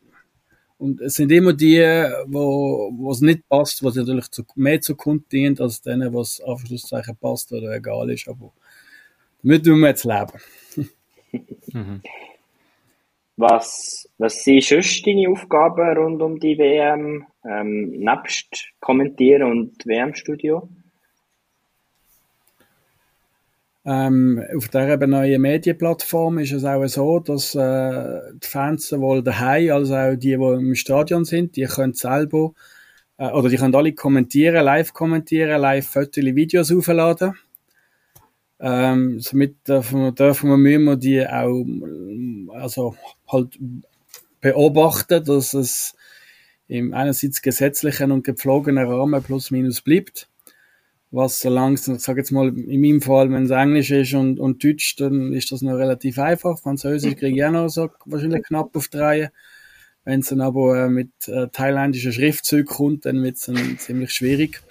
Und es sind immer die, wo, wo es nicht passt, was natürlich zu, mehr zu Kunden dient, als denen, was Anführungszeichen passt oder egal ist. Aber damit tun wir jetzt leben. Was, was sind sonst deine Aufgaben rund um die WM, ähm, nebst Kommentieren und WM-Studio? Ähm, auf dieser eben neuen Medienplattform ist es auch so, dass äh, die Fans sowohl daheim als auch die, die im Stadion sind, die können selber äh, oder die können alle kommentieren, live kommentieren, live Fotos, Videos aufladen. Ähm, somit dürfen wir, dürfen wir, müssen wir die auch also halt beobachten, dass es im einerseits gesetzlichen und gepflogenen Rahmen plus minus bleibt was so langsam, ich sage jetzt mal, in meinem Fall, wenn es Englisch ist und, und Deutsch, dann ist das noch relativ einfach. Französisch kriege ich auch noch so wahrscheinlich knapp auf die Reihe. Wenn es dann aber äh, mit äh, thailändischen Schriftzügen kommt, dann wird es dann ziemlich schwierig.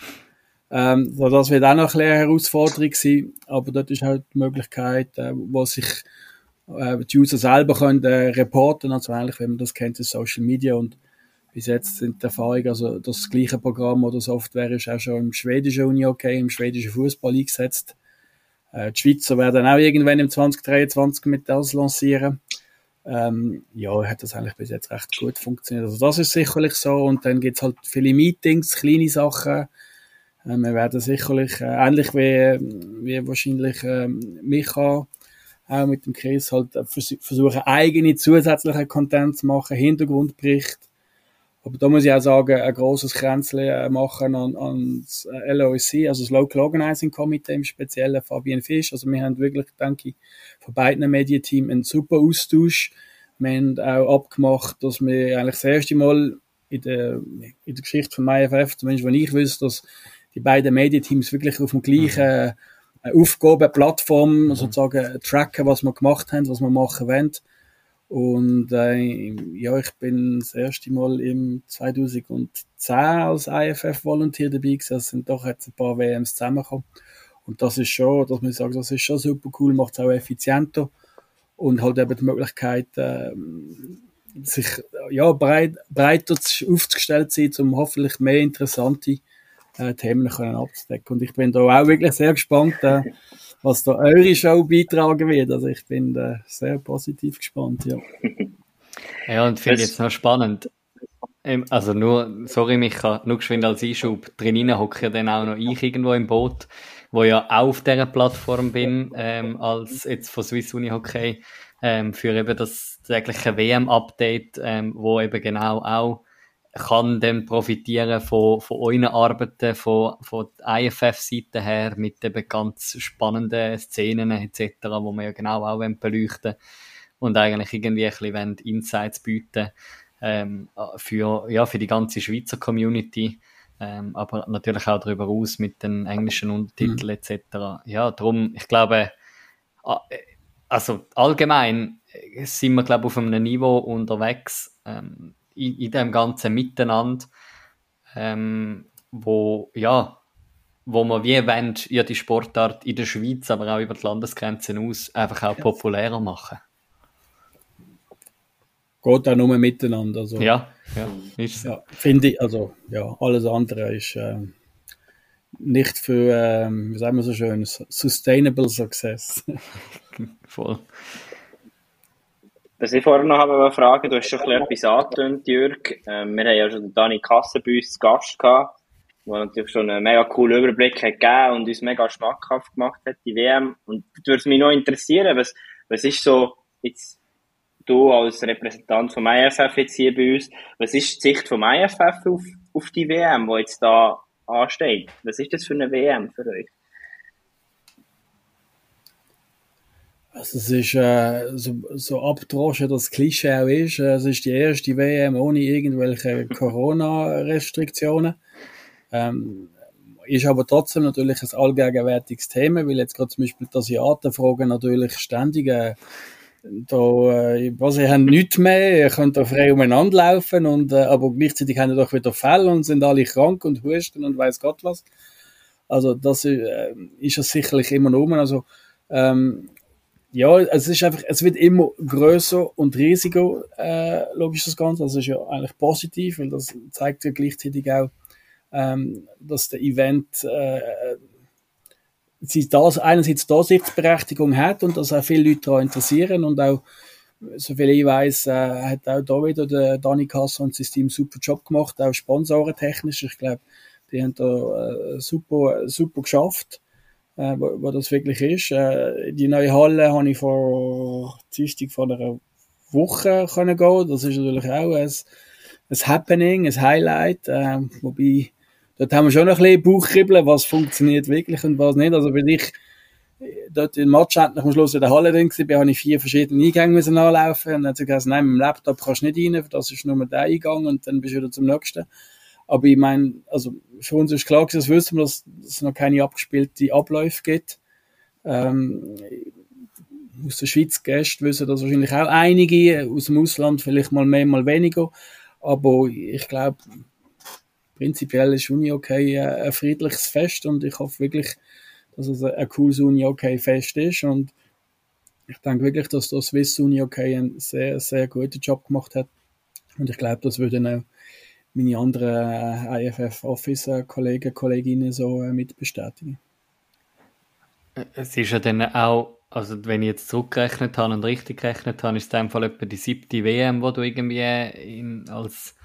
Ähm, so das wird auch noch eine Herausforderung sein, aber dort ist halt die Möglichkeit, äh, was sich äh, die User selber können äh, reporten, also eigentlich, wenn man das kennt, ist Social Media und bis jetzt sind die Erfahrungen, also das gleiche Programm oder Software ist auch schon im schwedischen Uni okay, im schwedischen Fußball eingesetzt. Äh, die Schweizer werden auch irgendwann im 2023 mit das lancieren. Ähm, ja, hat das eigentlich bis jetzt recht gut funktioniert. Also das ist sicherlich so und dann gibt's halt viele Meetings, kleine Sachen. Äh, wir werden sicherlich, äh, ähnlich wie, wie wahrscheinlich äh, Micha, auch mit dem Chris halt vers versuchen, eigene zusätzliche Content zu machen, Hintergrundbericht, aber da muss ich auch sagen, ein grosses Kränzchen machen an, an das LOC, also das Local Organizing Committee im Speziellen, Fabian Fisch. Also wir haben wirklich, denke ich, von beiden Medienteams einen super Austausch. Wir haben auch abgemacht, dass wir eigentlich das erste Mal in der, in der Geschichte von IFF, zumindest wenn ich wüsste, dass die beiden Medienteams wirklich auf dem gleichen mhm. Aufgabenplattform mhm. sozusagen tracken, was wir gemacht haben, was wir machen wollen. Und äh, ja, ich bin das erste Mal im 2010 als IFF-Volunteer dabei gewesen. Es sind doch jetzt ein paar WMs zusammengekommen. Und das ist schon, dass man sagt, das ist schon super cool, macht es auch effizienter und halt eben die Möglichkeit, äh, sich ja, breit, breiter aufgestellt zu sein, um hoffentlich mehr interessante äh, Themen können abzudecken. Und ich bin da auch wirklich sehr gespannt, äh, was da eure Show beitragen wird. Also ich bin äh, sehr positiv gespannt, ja. Ja, und finde jetzt noch spannend. Ähm, also nur, sorry Micha, nur geschwind als Einschub. Drinnen hocke ja dann auch noch ich irgendwo im Boot, wo ja auch auf dieser Plattform bin, ähm, als jetzt von Swiss Uni Hockey, ähm, für eben das tägliche WM-Update, ähm, wo eben genau auch kann dann profitieren von, von euren Arbeiten, von, von der IFF-Seite her, mit eben ganz spannenden Szenen etc., wo wir ja genau auch beleuchten und eigentlich irgendwie ein bisschen Insights bieten ähm, für, ja, für die ganze Schweizer Community, ähm, aber natürlich auch darüber aus mit den englischen Untertiteln mhm. etc. Ja, darum, ich glaube, also allgemein sind wir, glaube ich, auf einem Niveau unterwegs, ähm, in, in dem ganzen Miteinander, ähm, wo, ja, wo man wie wollen, ja, die Sportart in der Schweiz, aber auch über die Landesgrenzen aus, einfach auch populärer machen. Geht auch nur miteinander. Also, ja, ja, ist so. Ja, finde ich, also, ja, alles andere ist äh, nicht für, äh, wie sagen wir so schön, sustainable success. Voll. Was ich vorher noch habe fragen, du hast schon etwas angetönt, Jörg. Ähm, wir haben ja schon Dani Kasse bei uns zu Gast gehabt, der natürlich schon einen mega coolen Überblick hat gegeben und uns mega schmackhaft gemacht hat, die WM. Und da würde mich noch interessieren, was, was ist so, jetzt, du als Repräsentant vom IFF jetzt hier bei uns, was ist die Sicht vom IFF auf, auf die WM, die jetzt da ansteht? Was ist das für eine WM für euch? Es ist äh, so, so abgedroschen, das Klischee auch ist. Äh, es ist die erste WM ohne irgendwelche Corona-Restriktionen. Ähm, ist aber trotzdem natürlich ein allgegenwärtiges Thema, weil jetzt gerade zum Beispiel die Asiatenfragen natürlich ständig äh, da, äh, was, ihr habt nichts mehr, ihr könnt da frei umeinander laufen und, äh, aber gleichzeitig haben ihr doch wieder Fälle und sind alle krank und husten und weiß Gott was. Also das äh, ist es sicherlich immer noch. Also ähm, ja, es ist einfach, es wird immer größer und riesiger, äh, logisch das Ganze. Das ist ja eigentlich positiv, weil das zeigt ja gleichzeitig auch, ähm, dass der Event äh, sie das, einerseits da Sichtberechtigung hat und dass auch viele Leute daran interessieren und auch, soviel ich weiß, äh, hat auch da wieder der Dani Kasser und sein Team super Job gemacht, auch sponsorentechnisch. Ich glaube, die haben da äh, super, super geschafft äh, wo, wo das wirklich ist. Äh, die neue Halle habe ich vor Dienstag vor einer Woche können gehen. Das ist natürlich auch ein, ein Happening, ein Highlight, äh, wobei dort haben wir schon ein bisschen Bauchkribbeln, was funktioniert wirklich und was nicht. Also wenn ich dort im Match endlich am Schluss in der Halle drin war, habe ich vier verschiedene Eingänge müssen anlaufen und dann hat sie gesagt, nein, mit dem Laptop kannst du nicht rein, das ist nur der Eingang und dann bist du wieder zum nächsten. Aber ich meine, also für uns ist klar, das wissen wir, dass es noch keine abgespielte Abläufe gibt. Ähm, aus der Schweiz Gäste wissen das wahrscheinlich auch einige, aus dem Ausland vielleicht mal mehr, mal weniger. Aber ich glaube, prinzipiell ist Uni okay ein friedliches Fest und ich hoffe wirklich, dass es ein cooles Uni okay Fest ist und ich denke wirklich, dass der Swiss Uni okay einen sehr, sehr guten Job gemacht hat. Und ich glaube, das würden auch meine anderen äh, IFF-Office-Kollegen, Kolleginnen so äh, mitbestätigen. Es ist ja dann auch, also wenn ich jetzt zurückgerechnet habe und richtig gerechnet habe, ist es in Fall etwa die siebte WM, wo du irgendwie in, als,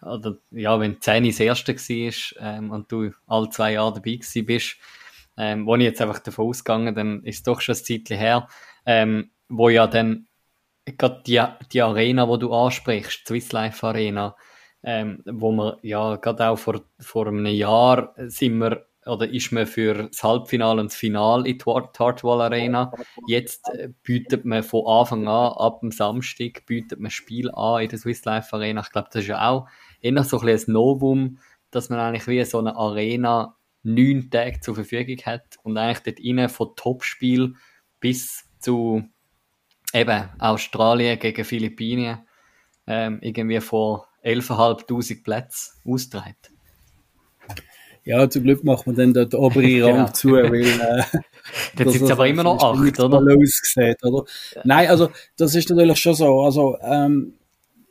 oder ja, wenn 10 das erste war ähm, und du alle zwei Jahre dabei gewesen bist, ähm, wo ich jetzt einfach davon ausgegangen, dann ist es doch schon ein Zeitchen her, ähm, wo ja dann gerade die, die Arena, wo du ansprichst, Swiss Life Arena, ähm, wo wir ja gerade auch vor, vor einem Jahr sind wir oder ist man für das Halbfinale und das Finale in die Tartwall Arena. Jetzt äh, bietet man von Anfang an, ab dem Samstag, bietet man Spiel an in der Swiss Life Arena. Ich glaube, das ist ja auch eher so ein, ein Novum, dass man eigentlich wie so eine Arena neun Tage zur Verfügung hat und eigentlich dort rein von Topspiel bis zu eben Australien gegen Philippinen ähm, irgendwie vor 11.500 Plätzen austreibt. Ja, zum Glück macht man dann dort den oberen Rang genau. zu, weil äh, Jetzt sind es aber immer noch acht, oder? Ausgesehen, oder? Nein, also das ist natürlich schon so. Also ähm,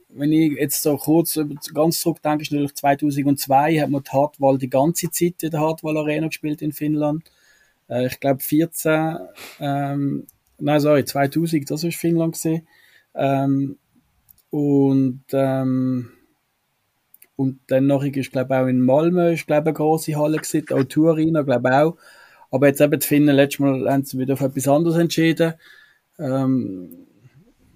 wenn ich jetzt so kurz ganz zurück denke, ist natürlich 2002 hat man die Hartwall die ganze Zeit in der Hartwall Arena gespielt in Finnland. Äh, ich glaube 14, ähm, nein sorry, 2000, das war Finnland gesehen. Ähm, und ähm, und dann noch ist glaube auch in Malmö ist glaube eine große Halle gewesen, auch Tourina glaube auch. Aber jetzt eben die Finnen letztes Mal haben sie wieder auf etwas anderes entschieden. Ähm,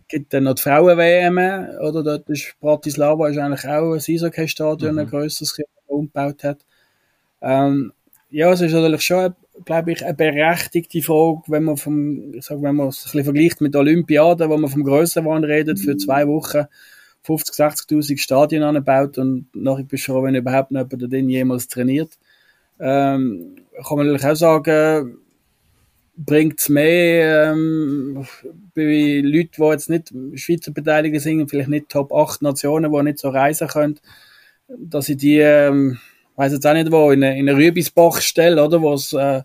gibt dann noch die Frauen-WM, oder? Dort ist Bratislava ist eigentlich auch ein Eishockey-Stadion, mhm. ein grösseres, das man umgebaut hat. Ähm, ja, es ist natürlich schon, glaube ich, eine berechtigte Frage, wenn man vom, ich sag, wenn man es ein bisschen vergleicht mit Olympiaden, wo man vom Grössenwahn redet, für zwei Wochen 50, 60.000 Stadien anbaut und nachher bist du froh, wenn überhaupt noch jemand den jemals trainiert. Ähm, kann man natürlich auch sagen, bringt es mehr ähm, bei Leuten, die jetzt nicht Schweizer Beteiligte sind, vielleicht nicht Top 8 Nationen, die nicht so reisen können, dass ich die, ähm, weiß jetzt auch nicht wo, in eine, in eine Rübisbach stelle, oder, was äh,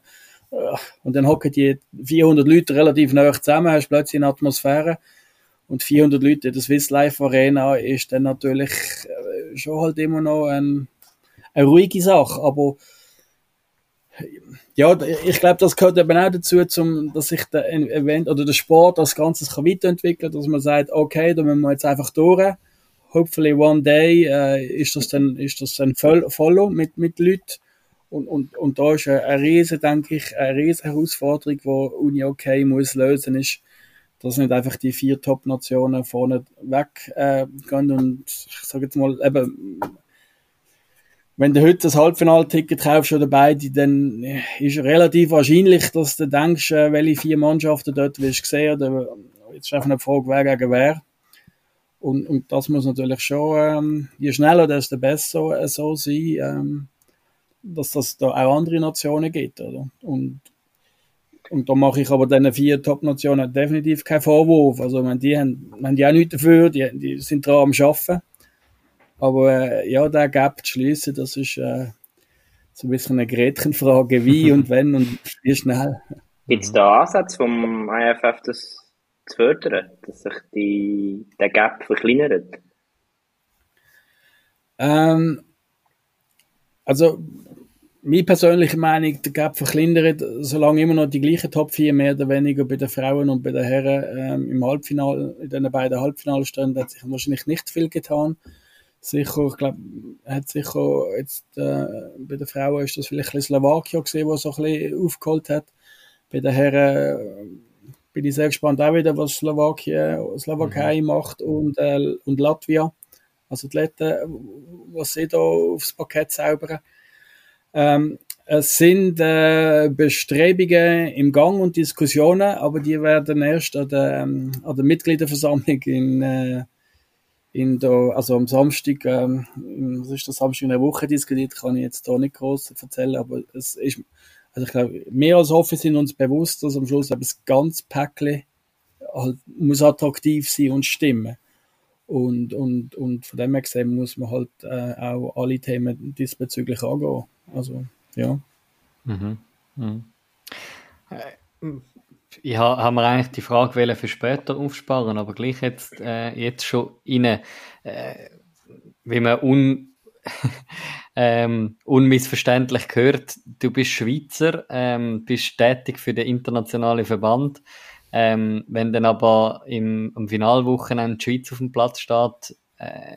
und dann hocken die 400 Leute relativ nah zusammen, hast plötzlich eine Atmosphäre und 400 Leute in der Swiss Life Arena ist dann natürlich äh, schon halt immer noch ein, eine ruhige Sache, aber ja, ich glaube, das gehört eben auch dazu, zum, dass sich der Event oder der Sport als Ganzes kann weiterentwickeln dass man sagt, okay, da müssen wir jetzt einfach durch. Hopefully one day äh, ist das dann, ist das dann voll, follow mit, mit Leuten. Und, und, und da ist eine, eine riesen, denke ich, eine riesen Herausforderung, die Uni OK muss lösen, ist, dass nicht einfach die vier Top-Nationen vorne weg äh, gehen und ich sage jetzt mal, eben, wenn du heute das Halbfinalticket kaufst oder beide, dann ist relativ wahrscheinlich, dass du denkst, äh, welche vier Mannschaften dort willst sehen oder jetzt ist einfach eine Frage, wer gegen wer. Und, und das muss natürlich schon, ähm, je schneller, desto besser äh, so sein, ähm, dass das da auch andere Nationen gibt, oder? Und, und da mache ich aber diesen vier Top-Nationen definitiv keinen Vorwurf. Also, wenn die haben, haben die auch nichts dafür, die, die sind dran am Arbeiten. Aber äh, ja, der Gap zu schließen, das ist äh, so ein bisschen eine Gretchenfrage, wie und wenn und wie schnell. Gibt es da Ansatz vom IFF, das zu fördern, dass sich die, der Gap verkleinert? Ähm, also, meine persönliche Meinung, der Gap verkleinert, solange immer noch die gleichen Top 4 mehr oder weniger bei den Frauen und bei den Herren ähm, im Halbfinale, in den beiden Halbfinalen stehen, hat sich wahrscheinlich nicht viel getan sicher, ich glaube, hat sicher jetzt äh, bei den Frauen ist das vielleicht ein Slowakien gesehen, was so ein bisschen aufgeholt hat. Bei den Herren äh, bin ich sehr gespannt auch wieder, was Slowakien, Slowakei mhm. macht und, äh, und Latvia. Also die Letten, was sie da aufs Parkett zaubern. Ähm, es sind äh, Bestrebungen im Gang und Diskussionen, aber die werden erst an der, ähm, an der Mitgliederversammlung in äh, in der, also am Samstag, ähm, was ist das Samstag in der Woche diskutiert, kann ich jetzt da nicht groß erzählen, aber es ist, also ich glaube, mehr als offen sind uns bewusst, dass am Schluss das ganze Päckchen halt, muss attraktiv sein und stimmen. Und, und, und von dem her gesehen muss man halt äh, auch alle Themen diesbezüglich angehen. Also, ja. Mhm. Mhm. Ich habe hab mir eigentlich die Frage für später aufsparen, aber gleich jetzt, äh, jetzt schon rein, äh, wie man un, ähm, unmissverständlich gehört, du bist Schweizer, ähm, bist tätig für den internationalen Verband. Ähm, wenn dann aber im, am Finalwochenende die Schweiz auf dem Platz steht, äh,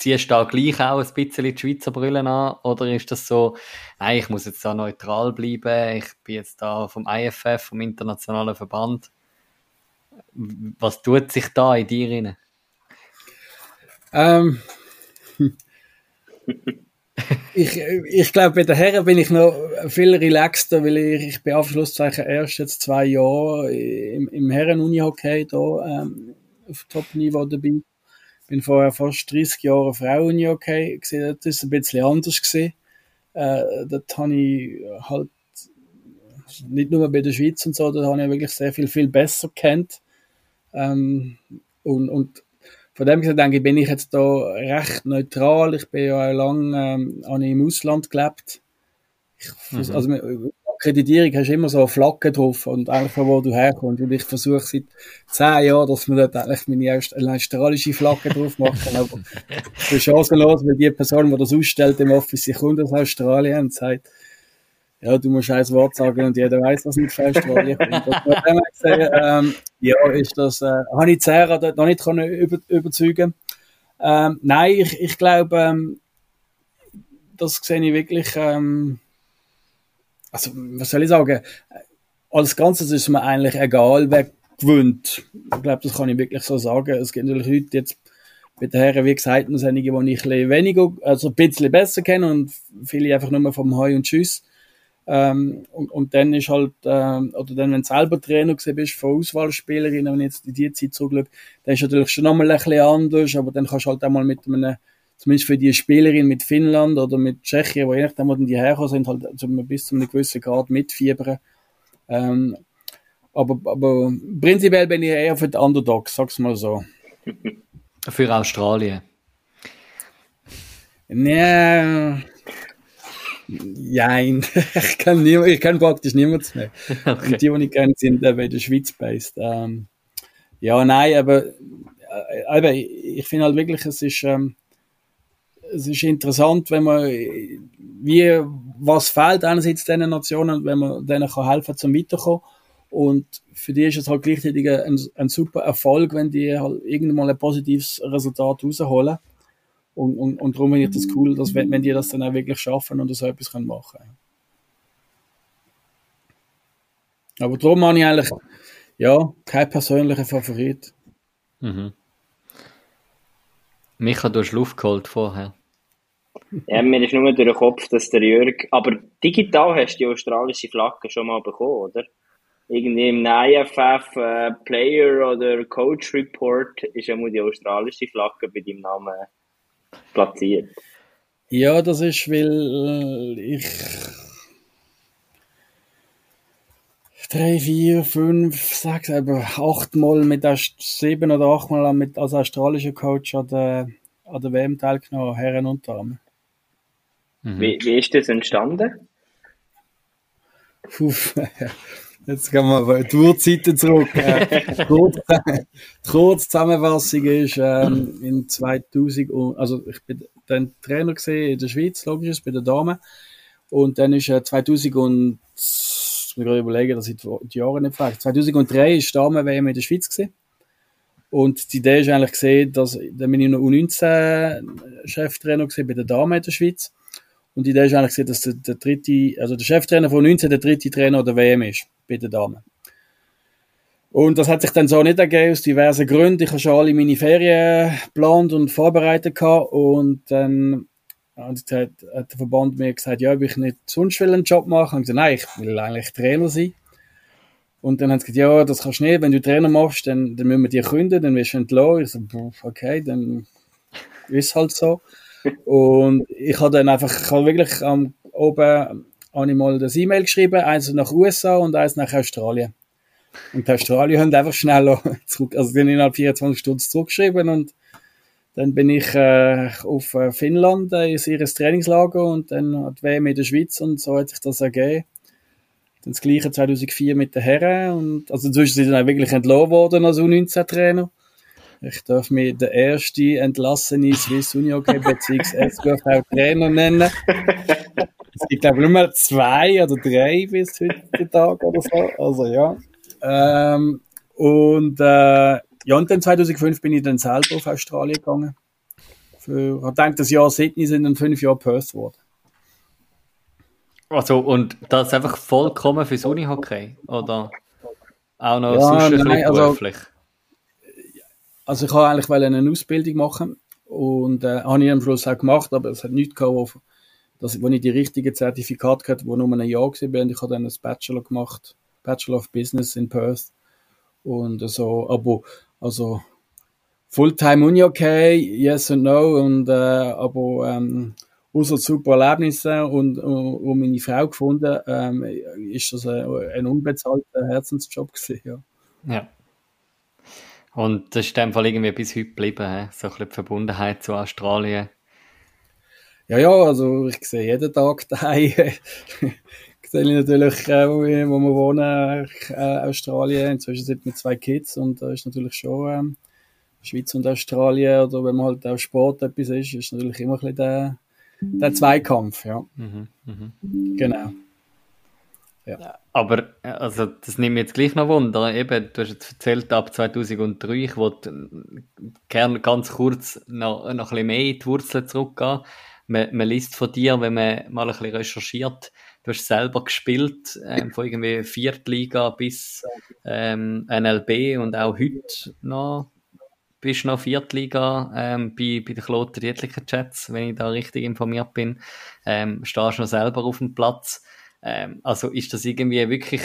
ziehst du da gleich auch ein bisschen die Schweizer Brille an? Oder ist das so, nein, ich muss jetzt da neutral bleiben, ich bin jetzt da vom IFF, vom Internationalen Verband. Was tut sich da in dir rein? Ähm, ich, ich glaube, bei den Herren bin ich noch viel relaxter, weil ich, ich bin Abschlusszeichen erst jetzt zwei Jahre im, im Herren-Uni-Hockey ähm, auf Top-Niveau dabei bin vorher fast 30 Jahre Frauen-Hockey gesehen. Das ist ein bisschen anders gesehen. Äh, dort habe ich halt nicht nur bei der Schweiz und so, da habe ich wirklich sehr viel, viel besser kennt. Ähm, und, und von dem her denke ich, bin ich jetzt da recht neutral. Ich bin ja lange ähm, im Ausland gelebt. Ich, mhm. Also Akkreditierung hast du immer so eine Flagge drauf und eigentlich von wo du herkommst. Und ich versuche seit zehn Jahren, dass man dort eigentlich meine australische Flagge drauf machen. Aber ich bin chancenlos, weil die Person, die das ausstellt im Office, sie kommt aus Australien und sagt, ja, du musst ein Wort sagen und jeder weiß, was für Australien kommt. ähm, ja, ist das, äh, habe ich Zera dort noch nicht können über, überzeugen ähm, Nein, ich, ich glaube, ähm, das sehe ich wirklich, ähm, also was soll ich sagen, als Ganzes ist mir eigentlich egal, wer gewinnt. Ich glaube, das kann ich wirklich so sagen. Es gibt natürlich heute jetzt bei den Herren, wie gesagt, noch einige, die ich ein weniger, also ein bisschen besser kenne und viele einfach nur vom Heu und Tschüss. Ähm, und, und dann ist halt, ähm, oder dann, wenn du selber Trainer bist von Auswahlspielerinnen, wenn ich jetzt in die Zeit zurückschaue, dann ist natürlich schon nochmal ein bisschen anders, aber dann kannst du halt auch mal mit einem zumindest für die Spielerin mit Finnland oder mit Tschechien, wo je nachdem, wo die herkommen sind, halt bis zu einem gewissen Grad mitfiebern. Ähm, aber, aber prinzipiell bin ich eher für die Underdogs, sag's mal so. Für Australien? Nee. Nein, ich kann, nie, ich kann praktisch niemanden mehr. Okay. Und die, die ich kenne, sind bei der Schweiz based. Ähm, ja, nein, aber, äh, aber ich finde halt wirklich, es ist, ähm, es ist interessant, wenn man, wie, was fehlt einerseits diesen Nationen, wenn man denen kann helfen zum Weiterkommen. Und für die ist es halt gleichzeitig ein, ein super Erfolg, wenn die halt irgendwann mal ein positives Resultat rausholen. Und, und, und darum finde ich das cool, dass wenn, wenn die das dann auch wirklich schaffen und so etwas können machen können. Aber darum habe ich eigentlich, ja, keinen persönlichen Favorit. Mhm. Micha, du hast Luft geholt vorher. Ja, mir ist nur durch den Kopf, dass der Jörg. Aber digital hast du die australische Flagge schon mal bekommen, oder? Irgendwie im IFF äh, Player oder Coach Report ist ja die australische Flagge bei deinem Namen platziert. Ja, das ist, weil ich drei, vier, fünf, sechs, aber achtmal mit sieben oder achtmal mit als australischer Coach an der, an der WM teilgenommen, Herren und Damen. Mhm. Wie, wie ist das entstanden? Puh, jetzt gehen wir die Urzeiten zurück. kurz, die Kurzzusammenfassung ist ähm, in 2000, also ich bin dann Trainer gesehen in der Schweiz, logisch, bei der Dame. Und dann ist äh, 2000 und, ich muss gerade überlegen, dass ich die Jahre nicht frage. 2003 ist Damen-WM in der Schweiz gesehen. Und die Idee ist eigentlich gesehen, dass, dann bin ich noch U19-Cheftrainer gesehen bei der Dame in der Schweiz. Und die Idee ist eigentlich, dass der, der dritte, also der Cheftrainer von 19 der dritte Trainer der WM ist, bei den Damen. Und das hat sich dann so nicht ergeben, aus diversen Gründen. Ich habe schon alle meine Ferien geplant und vorbereitet gehabt. Und dann hat der Verband mir gesagt, ja, ob ich nicht sonst einen Job machen. Und ich gesagt, nein, ich will eigentlich Trainer sein. Und dann haben sie gesagt, ja, das kannst du nicht. Wenn du Trainer machst, dann, dann müssen wir dich künden, dann wirst du entlassen. Ich so, okay, dann ist halt so. Und ich habe dann einfach, ich habe wirklich am oben habe ich mal das E-Mail geschrieben, eins nach USA und eins nach Australien. Und die Australien haben einfach schnell zurück, also die haben innerhalb 24 Stunden zurückgeschrieben und dann bin ich äh, auf äh, Finnland äh, in ihr Trainingslager und dann hat WM in der Schweiz und so hat sich das ergeben. Dann das gleiche 2004 mit den Herren. Und, also inzwischen sind dann auch wirklich entlassen worden als U19-Trainer. Ich darf mir den ersten entlassenen Swiss Unihockey bzw. SGV-Trainer nennen. Es gibt, glaube ich, nur mehr zwei oder drei bis heutzutage oder so. Also, ja. Ähm, und, äh, ja, und dann 2005 bin ich dann selber auf Australien gegangen. Für, ich denke, das Jahr Sydney sind dann fünf Jahre Perth geworden. Also, und das einfach vollkommen fürs Unihockey? Oder auch noch ja, sonst ein nein, also, beruflich? Also, ich wollte eigentlich eine Ausbildung machen und äh, habe ich am Schluss auch gemacht, aber es hat nichts gehabt, wo, dass, wo ich die richtige Zertifikat hatte, wo nur ein Jahr war. Ich habe dann ein Bachelor gemacht, Bachelor of Business in Perth. Und so, aber, also, Fulltime Uni okay, yes and no, und, äh, aber, ähm, außer super Erlebnisse und, und, und meine Frau gefunden, ähm, ist das ein, ein unbezahlter Herzensjob gewesen, ja. Ja. Und das ist in dem Fall irgendwie bis heute geblieben, so ein bisschen die Verbundenheit zu Australien. Ja, ja, also ich sehe jeden Tag daheim, sehe ich natürlich, äh, wo wir wohnen, äh, Australien. Inzwischen sind wir zwei Kids und da ist natürlich schon ähm, Schweiz und Australien oder wenn man halt auch Sport etwas ist, ist natürlich immer ein bisschen der, der Zweikampf, ja. Mhm, mh. Genau. Ja. Aber also, das nimmt mich jetzt gleich noch Wunder. Eben, du hast jetzt erzählt, ab 2003, ich wollte gerne ganz kurz noch, noch ein bisschen mehr in die Wurzeln zurückgehen. Man, man liest von dir, wenn man mal ein bisschen recherchiert, du hast selber gespielt, ähm, von irgendwie Viertliga bis ähm, NLB und auch heute noch bist noch Viertliga ähm, bei, bei den Kloten Dietliker Jets, wenn ich da richtig informiert bin. Ähm, stehst noch selber auf dem Platz. Ähm, also ist das irgendwie wirklich,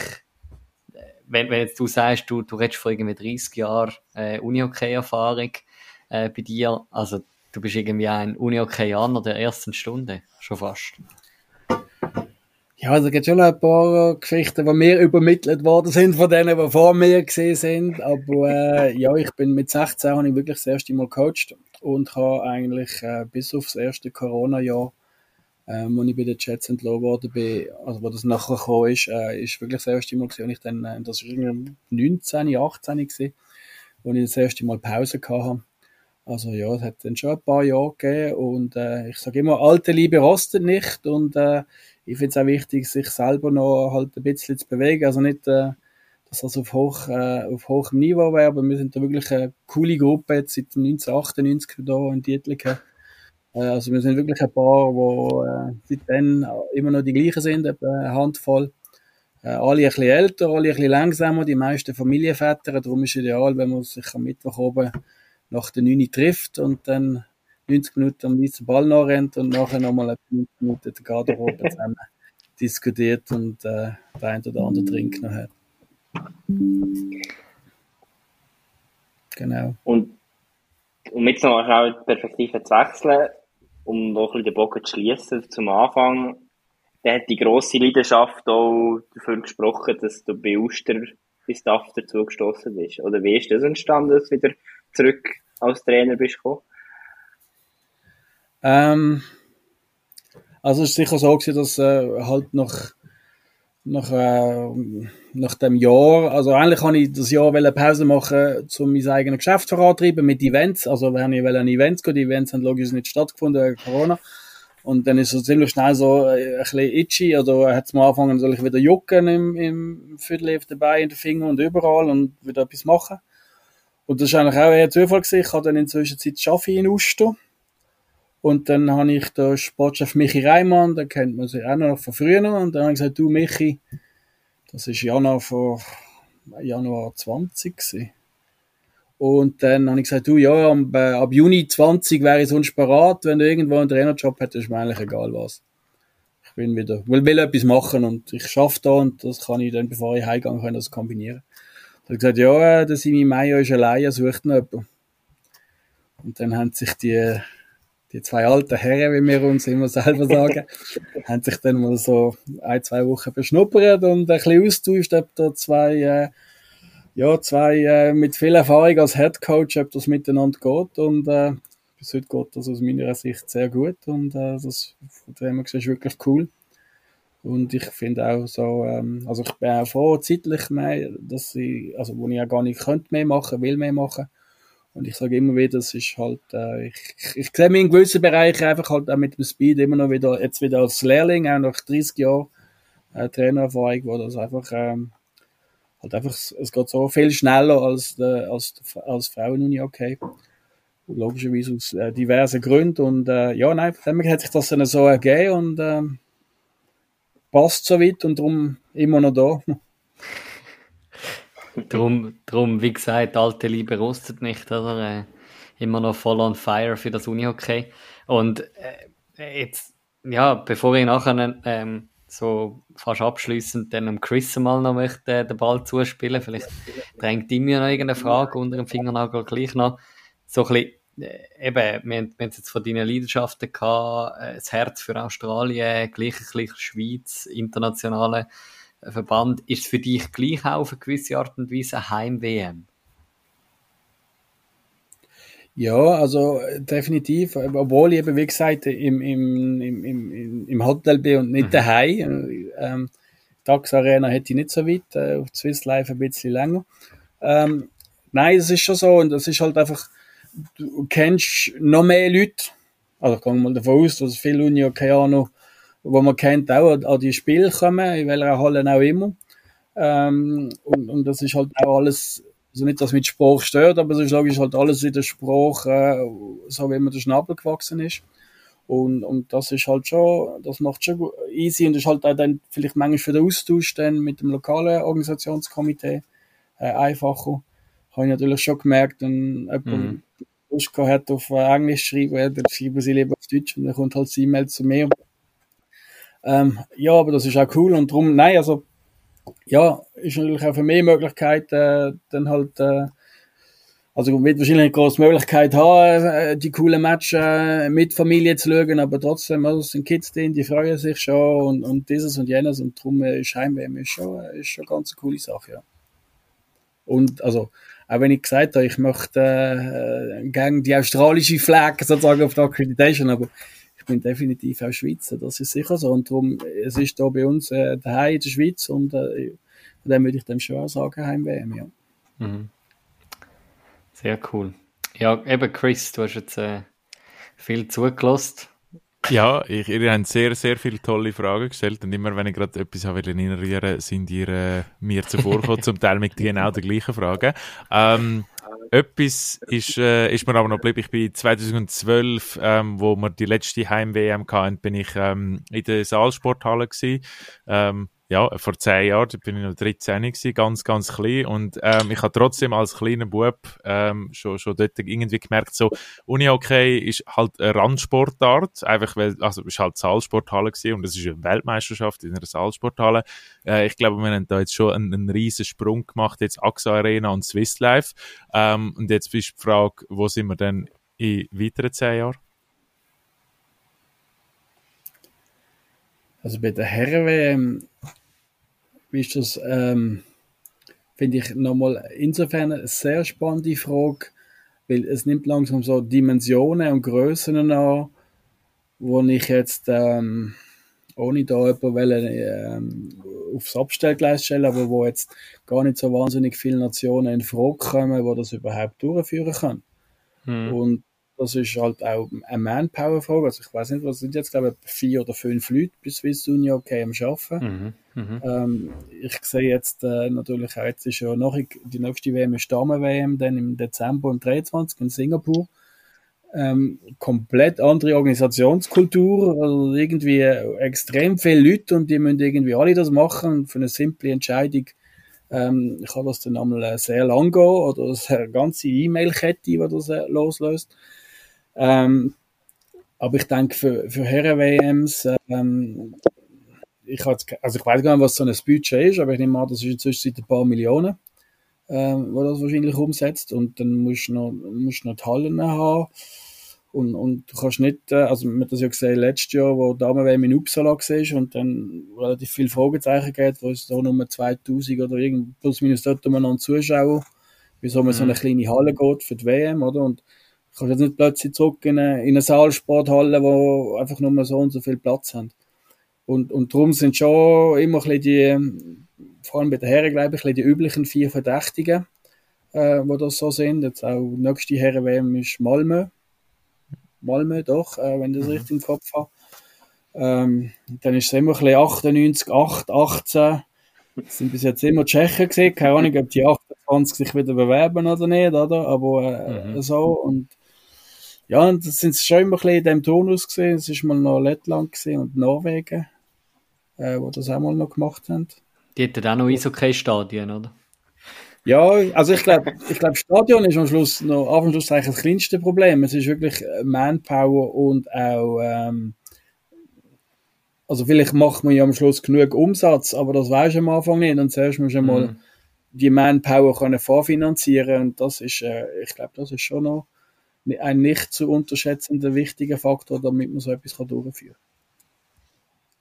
äh, wenn, wenn jetzt du sagst, du, du redest vor irgendwie 30 Jahren äh, Uni-Hockey-Erfahrung äh, bei dir, also du bist irgendwie ein Uni-Hockeyaner der ersten Stunde, schon fast. Ja, also gibt schon ein paar Geschichten, die mir übermittelt worden sind von denen, die vor mir gesehen sind. Aber äh, ja, ich bin mit 16 habe ich wirklich das erste Mal gecoacht und habe eigentlich äh, bis aufs erste Corona-Jahr, äh, wo ich bei den Jets entlassen worden bin, also wo das nachher gekommen ist, äh, ist wirklich das erste Mal gesehen. Und ich dann, äh, das war irgendwie 19, 18 gewesen, wo ich das erste Mal Pause hatte. Also ja, es hat dann schon ein paar Jahre gegeben und äh, ich sage immer, alte Liebe rostet nicht und äh, ich finde es auch wichtig, sich selber noch halt ein bisschen zu bewegen. Also nicht, äh, dass das auf, hoch, äh, auf hohem Niveau wäre, aber wir sind da wirklich eine coole Gruppe jetzt seit 1998 hier in Dietliken. Äh, also wir sind wirklich ein paar, die äh, seitdem immer noch die gleichen sind, eine Handvoll. Äh, alle ein bisschen älter, alle ein bisschen langsamer, die meisten Familienväter. Darum ist es ideal, wenn man sich am Mittwoch oben nach der 9 trifft und dann 90 Minuten am weißen Ball nachrennt und nachher nochmal 90 Minuten der Garderobe zusammen diskutiert und äh, der ein oder andere Trink noch hat. Genau. Und um jetzt noch mal die Perspektive zu wechseln, um noch ein bisschen den Bogen zu schließen zum Anfang, da hat die grosse Leidenschaft auch dafür gesprochen, dass du bei Uster bis Staff dazu gestoßen bist. Oder wie ist das entstanden, dass du wieder zurück als Trainer bist gekommen? Ähm, also es ist sicher so gewesen, dass äh, halt nach, nach, äh, nach dem Jahr, also eigentlich kann ich das Jahr Pause machen, um mein eigenes Geschäft vorantreiben mit Events. Also wenn ich an Events gehen, die Events haben logisch nicht stattgefunden wegen Corona. Und dann ist es ziemlich schnell so äh, ein bisschen itchy, oder hat es mal angefangen, soll ich wieder jucken im, im Viertel dabei, in den Fingern und überall und wieder etwas machen. Und das ist eigentlich auch eher Zufall gewesen. Ich habe dann in der Zwischenzeit Schaffe in Uster. Und dann habe ich den Sportchef Michi Reimann, den kennt man sich auch noch von früher. Und dann habe ich gesagt, du Michi, das ist Januar vor Januar 20 gewesen. Und dann habe ich gesagt, du, ja, ab, äh, ab Juni 20 wäre ich sonst parat. Wenn du irgendwo einen Trainerjob hättest, ist mir eigentlich egal was. Ich bin wieder, will, will etwas machen und ich schaffe da und das kann ich dann, bevor ich heimgehe, kann das kombinieren. Dann habe ich gesagt, ja, äh, der Simi Meier ist allein, sucht noch jemanden. Und dann haben sich die die zwei alten Herren, wie wir uns immer selber sagen, haben sich dann mal so ein, zwei Wochen beschnuppert und ein bisschen austauscht, ob da zwei, äh, ja, zwei äh, mit viel Erfahrung als Head Coach, ob das miteinander geht und äh, bis heute geht das aus meiner Sicht sehr gut und äh, das von dem her ist wirklich cool. Und ich finde auch so, ähm, also ich bin auch froh, zeitlich mehr, dass ich, also wo ich ja gar nicht könnte mehr machen, will mehr machen. Und ich sage immer wieder, das ist halt, äh, ich, ich, sehe mich in gewissen Bereichen einfach halt auch mit dem Speed immer noch wieder, jetzt wieder als Lehrling, auch nach 30 Jahren äh, Trainererfahrung, wo das einfach, ähm, halt einfach, es geht so viel schneller als, äh, als, als Frauen-Uni, okay. Logischerweise aus äh, diversen Gründen. Und äh, ja, nein, von dem hat sich das dann so ergeben und ähm, passt soweit und darum immer noch da. Drum, drum, wie gesagt, alte Liebe rostet nicht, oder? Äh, immer noch voll on fire für das Unihockey. Und äh, jetzt, ja, bevor ich nachher ähm, so fast abschließend dann um Chris mal noch möchte äh, den Ball zuspielen, vielleicht drängt ihm ja noch irgendeine Frage unter dem Fingernagel gleich noch. So ein bisschen äh, eben, wir, haben jetzt von deinen Leidenschaften gehabt, äh, das Herz für Australien, gleich ein Schweiz, internationale Verband. Ist es für dich gleich auch auf eine gewisse Art und Weise Heim-WM? Ja, also definitiv, obwohl ich eben, wie gesagt, im, im, im, im Hotel bin und nicht mhm. daheim. Ähm, Tax Arena hätte ich nicht so weit, äh, auf Swiss Life ein bisschen länger. Ähm, nein, es ist schon so und es ist halt einfach, du kennst noch mehr Leute, also gehen wir mal davon aus, dass viele Uni, keine Ahnung, wo man kennt, auch an die Spiele kommen, in welcher Halle auch immer. Ähm, und, und das ist halt auch alles, also nicht, dass mit Spruch stört, aber es ist halt alles in der Spruch, äh, so wie man der Schnabel gewachsen ist. Und, und das ist halt schon, das macht schon easy und das ist halt auch dann vielleicht manchmal für den Austausch dann mit dem lokalen Organisationskomitee äh, einfacher. Habe ich natürlich schon gemerkt, wenn jemand mhm. Lust hat auf Englisch schreiben, dann schreiben sie lieber auf Deutsch und dann kommt halt das E-Mail zu mir. Ähm, ja, aber das ist auch cool und darum, nein, also, ja, ist natürlich auch für mich eine Möglichkeit, äh, dann halt, äh, also wird wahrscheinlich eine große Möglichkeit haben, äh, die coolen Matches äh, mit Familie zu schauen, aber trotzdem, also, sind Kids drin, die freuen sich schon und, und dieses und jenes und darum äh, ist Heimwärme ist schon, ist schon eine ganz coole Sache, ja. Und, also, auch wenn ich gesagt habe, ich möchte äh, gerne die australische Flag sozusagen auf der Accreditation, aber ich bin definitiv auch Schweizer, das ist sicher so. Und darum, es ist da bei uns äh, daheim in der Schweiz und äh, von dem würde ich dem schon sagen, Heim-WM, ja. Mhm. Sehr cool. Ja, eben Chris, du hast jetzt äh, viel zugelost. Ja, ich, ihr habt sehr, sehr viele tolle Fragen gestellt und immer, wenn ich gerade etwas habe rühren sind ihr äh, mir zuvorgekommen, zum Teil mit genau den gleichen Fragen. Ähm, etwas ist, äh, ist mir aber noch geblieben. Ich bin 2012, ähm, wo wir die letzte Heim-WM hatten, bin ich ähm, in der Saalsporthalle gewesen. Ähm, ja, vor zehn Jahren, da bin ich noch 13 gewesen, ganz, ganz klein und ähm, ich habe trotzdem als kleiner Bub ähm, schon, schon dort irgendwie gemerkt, so Unihockey ist halt eine Randsportart, einfach weil, also es halt Saalsporthalle gewesen und es ist eine Weltmeisterschaft in einer Saalsporthalle. Äh, ich glaube, wir haben da jetzt schon einen, einen riesen Sprung gemacht, jetzt AXA Arena und Swiss Life ähm, und jetzt ist die Frage, wo sind wir denn in weiteren zehn Jahren? Also bei der Herren-WM ist das, ähm, finde ich nochmal insofern eine sehr spannende Frage, weil es nimmt langsam so Dimensionen und Größen an, wo ich jetzt, ähm, ohne da jemanden ähm, aufs Abstellgleis stellen, aber wo jetzt gar nicht so wahnsinnig viele Nationen in Frage kommen, wo das überhaupt durchführen können. Hm. Und das ist halt auch eine Manpower-Frage. Also ich weiß nicht, was sind jetzt, glaube ich, vier oder fünf Leute bis Swiss Uni okay am Arbeiten. Mhm, mhm. ähm, ich sehe jetzt äh, natürlich auch, jetzt ist ja noch die nächste WM ist Damen-WM, dann im Dezember im 23 in Singapur. Ähm, komplett andere Organisationskultur, also irgendwie extrem viele Leute und die müssen irgendwie alle das machen für eine simple Entscheidung ähm, kann das dann einmal äh, sehr lang gehen oder eine ganze E-Mail-Kette, die das äh, loslöst. Ähm, aber ich denke, für, für Herren-WMs, ähm, ich, also ich weiß gar nicht, was so ein Budget ist, aber ich nehme an, das ist inzwischen ein paar Millionen, ähm, wo das wahrscheinlich umsetzt. Und dann musst du noch, musst noch die Hallen haben. Und, und du kannst nicht, äh, also man hat das ja gesehen letztes Jahr, wo Damen-WM in Uppsala war und dann relativ viele Fragezeichen geht, wo es da nur 2000 oder irgend plus minus dort umeinander Zuschauer, wieso man mhm. so eine kleine Halle geht für die WM, oder? Und kannst jetzt nicht plötzlich zurück in eine, in eine Saalsporthalle, wo einfach nur so und so viel Platz haben. Und, und darum sind schon immer ein bisschen die, vor allem bei den Herren, glaube ich, die üblichen vier Verdächtigen, äh, die das so sind. Jetzt auch nächste Herren-WM ist Malmö. Malmö, doch, äh, wenn ich das mhm. richtig im Kopf habe. Ähm, dann ist es immer ein bisschen 98, 8, 18. Das sind bis jetzt immer Tschechen gesehen. Keine Ahnung, ob die 28 sich wieder bewerben oder nicht, oder? Aber äh, mhm. so. Und ja, und das sind schon immer ein bisschen in dem Turnus gesehen. Es ist mal noch Lettland gesehen und Norwegen, äh, wo das auch mal noch gemacht haben. Die hätten auch noch Eishockey-Stadien, oder? Ja, also ich glaube, ich glaube, Stadion ist am Schluss noch, am Schluss eigentlich das kleinste Problem. Es ist wirklich äh, Manpower und auch, ähm, also vielleicht macht man ja am Schluss genug Umsatz, aber das weiß am Anfang nicht. Und zuerst muss man mal mhm. die Manpower können vorfinanzieren und das ist, äh, ich glaube, das ist schon noch ein nicht zu unterschätzender wichtiger Faktor, damit man so etwas durchführen kann.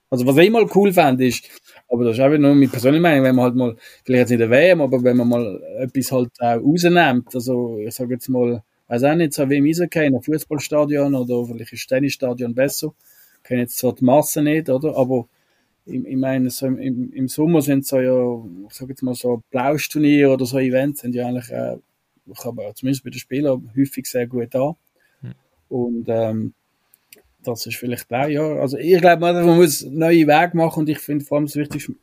Also was ich mal cool fände, ist, aber das ist auch nur meine persönliche Meinung, wenn man halt mal, vielleicht jetzt in der WM, aber wenn man mal etwas halt auch rausnimmt, also ich sage jetzt mal, weiß auch nicht, so wie im Eishockey, ein Fußballstadion oder vielleicht ist Tennisstadion besser, kenne jetzt zwar die Masse nicht, oder, aber ich, meine, so im, im Sommer sind so ja, ich sage jetzt mal so Plausturniere oder so Events sind ja eigentlich, äh, ich habe zumindest bei den Spielern häufig sehr gut da. Hm. Und ähm, das ist vielleicht auch, ja. Also ich glaube, man muss neue Wege machen und ich finde vor allem das Wichtigste,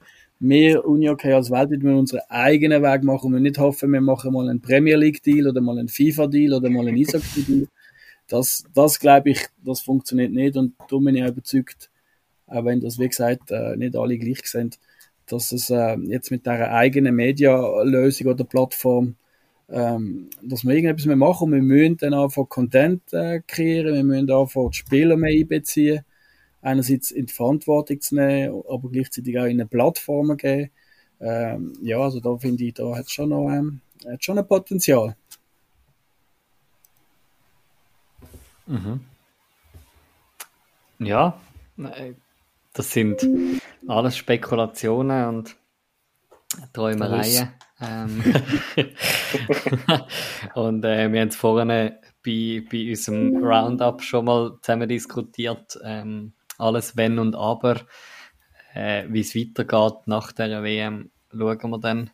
mehr Uni-Okay als Welt wir unseren eigenen Weg machen und nicht hoffen, wir machen mal einen Premier League-Deal oder mal einen FIFA-Deal oder mal einen Eishockey-Deal. Das, das glaube ich, das funktioniert nicht und da bin ich auch überzeugt, auch wenn das, wie gesagt, äh, nicht alle gleich sind, dass es äh, jetzt mit dieser eigenen Media-Lösung oder Plattform ähm, dass wir irgendetwas mehr machen. Wir müssen dann einfach Content äh, kreieren, wir müssen einfach die Spieler mehr einbeziehen, einerseits in die Verantwortung zu nehmen, aber gleichzeitig auch in eine Plattform geben. Ähm, ja, also da finde ich, da hat es schon noch ähm, hat schon ein Potenzial. Mhm. Ja, äh, das sind alles Spekulationen und Träumereien. Ähm, und äh, wir haben es vorhin bei, bei unserem Roundup schon mal zusammen diskutiert. Ähm, alles Wenn und Aber. Äh, Wie es weitergeht nach der WM, schauen wir dann.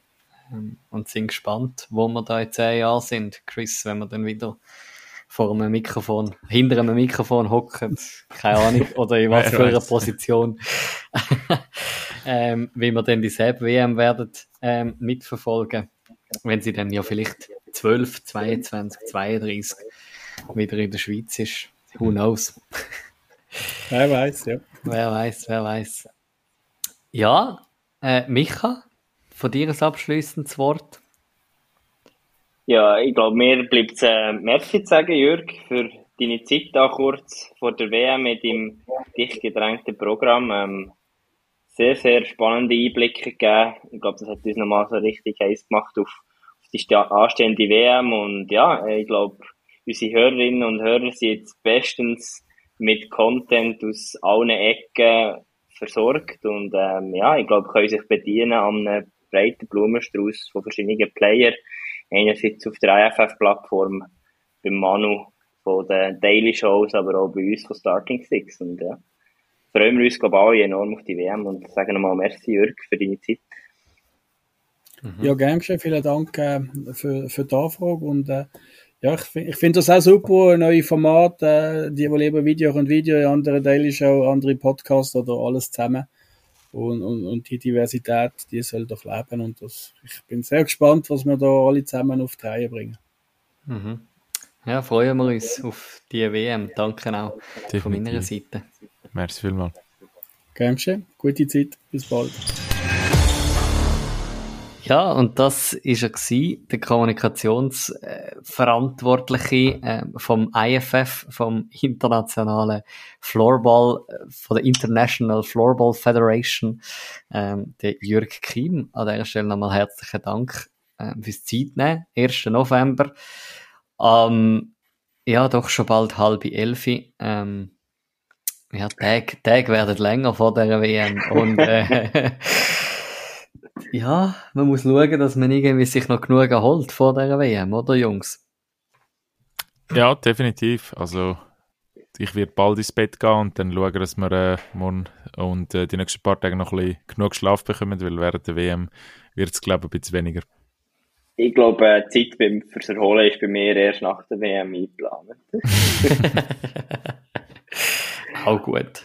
Ähm, und sind gespannt, wo wir da in zehn Jahren sind. Chris, wenn wir dann wieder vor einem Mikrofon, hinter einem Mikrofon hocken, keine Ahnung, oder in was für einer Position, ähm, wie wir dann die SEB WM werden ähm, mitverfolgen, wenn sie dann ja vielleicht 12, 22, 32 wieder in der Schweiz ist. Who knows? Wer weiß, ja. Wer weiß, wer weiß. Ja, äh, Micha, von dir ein abschließendes Wort. Ja, ich glaube, mir bleibt es äh, Merci zu sagen, Jörg, für deine Zeit da kurz vor der WM mit dem dicht gedrängten Programm. Ähm, sehr, sehr spannende Einblicke gegeben. Ich glaube, das hat uns nochmal so richtig heiß gemacht auf, auf die anstehende WM. Und ja, ich glaube, unsere Hörerinnen und Hörer sind jetzt bestens mit Content aus allen Ecken versorgt. Und ähm, ja, ich glaube, können sich bedienen an einem breiten Blumenstrauß von verschiedenen Playern einerseits auf der IFF-Plattform beim Manu von den Daily Shows, aber auch bei uns von Starting Six. Und ja, freuen wir uns, glaube ich, alle enorm auf die WM und sagen nochmal Merci, Jörg, für deine Zeit. Mhm. Ja, gern geschehen. Vielen Dank äh, für, für die Anfrage und äh, ja, ich, ich finde das auch super, neue Formate, äh, die, die lieber Video und Video, andere Daily Show, andere Podcasts oder alles zusammen. Und, und, und die Diversität, die soll doch leben. Und das, ich bin sehr gespannt, was wir da alle zusammen auf die Reihe bringen. Mhm. Ja, freuen wir uns auf die WM. Danke auch Definitiv. von meiner Seite. Merci vielmals. Gern geschehen. Gute Zeit. Bis bald. Ja, und das ist er gewesen, der Kommunikationsverantwortliche äh, vom IFF, vom internationalen Floorball, äh, von der International Floorball Federation, ähm, der Jürg Kiem. An dieser Stelle nochmal herzlichen Dank äh, fürs Zeitnehmen. 1. November. Ähm, ja, doch schon bald halb elf. Ähm, ja, Tag, Tag werden länger vor der WM und äh, ja, man muss schauen, dass man irgendwie sich noch genug erholt vor der WM, oder Jungs? Ja, definitiv. Also ich werde bald ins Bett gehen und dann schauen, dass wir äh, morgen und äh, die nächsten paar Tage noch ein bisschen genug Schlaf bekommen, weil während der WM wird es, glaube ich, ein bisschen weniger. Ich glaube, die Zeit beim, fürs Erholen ist bei mir erst nach der WM eingeplant. Auch gut.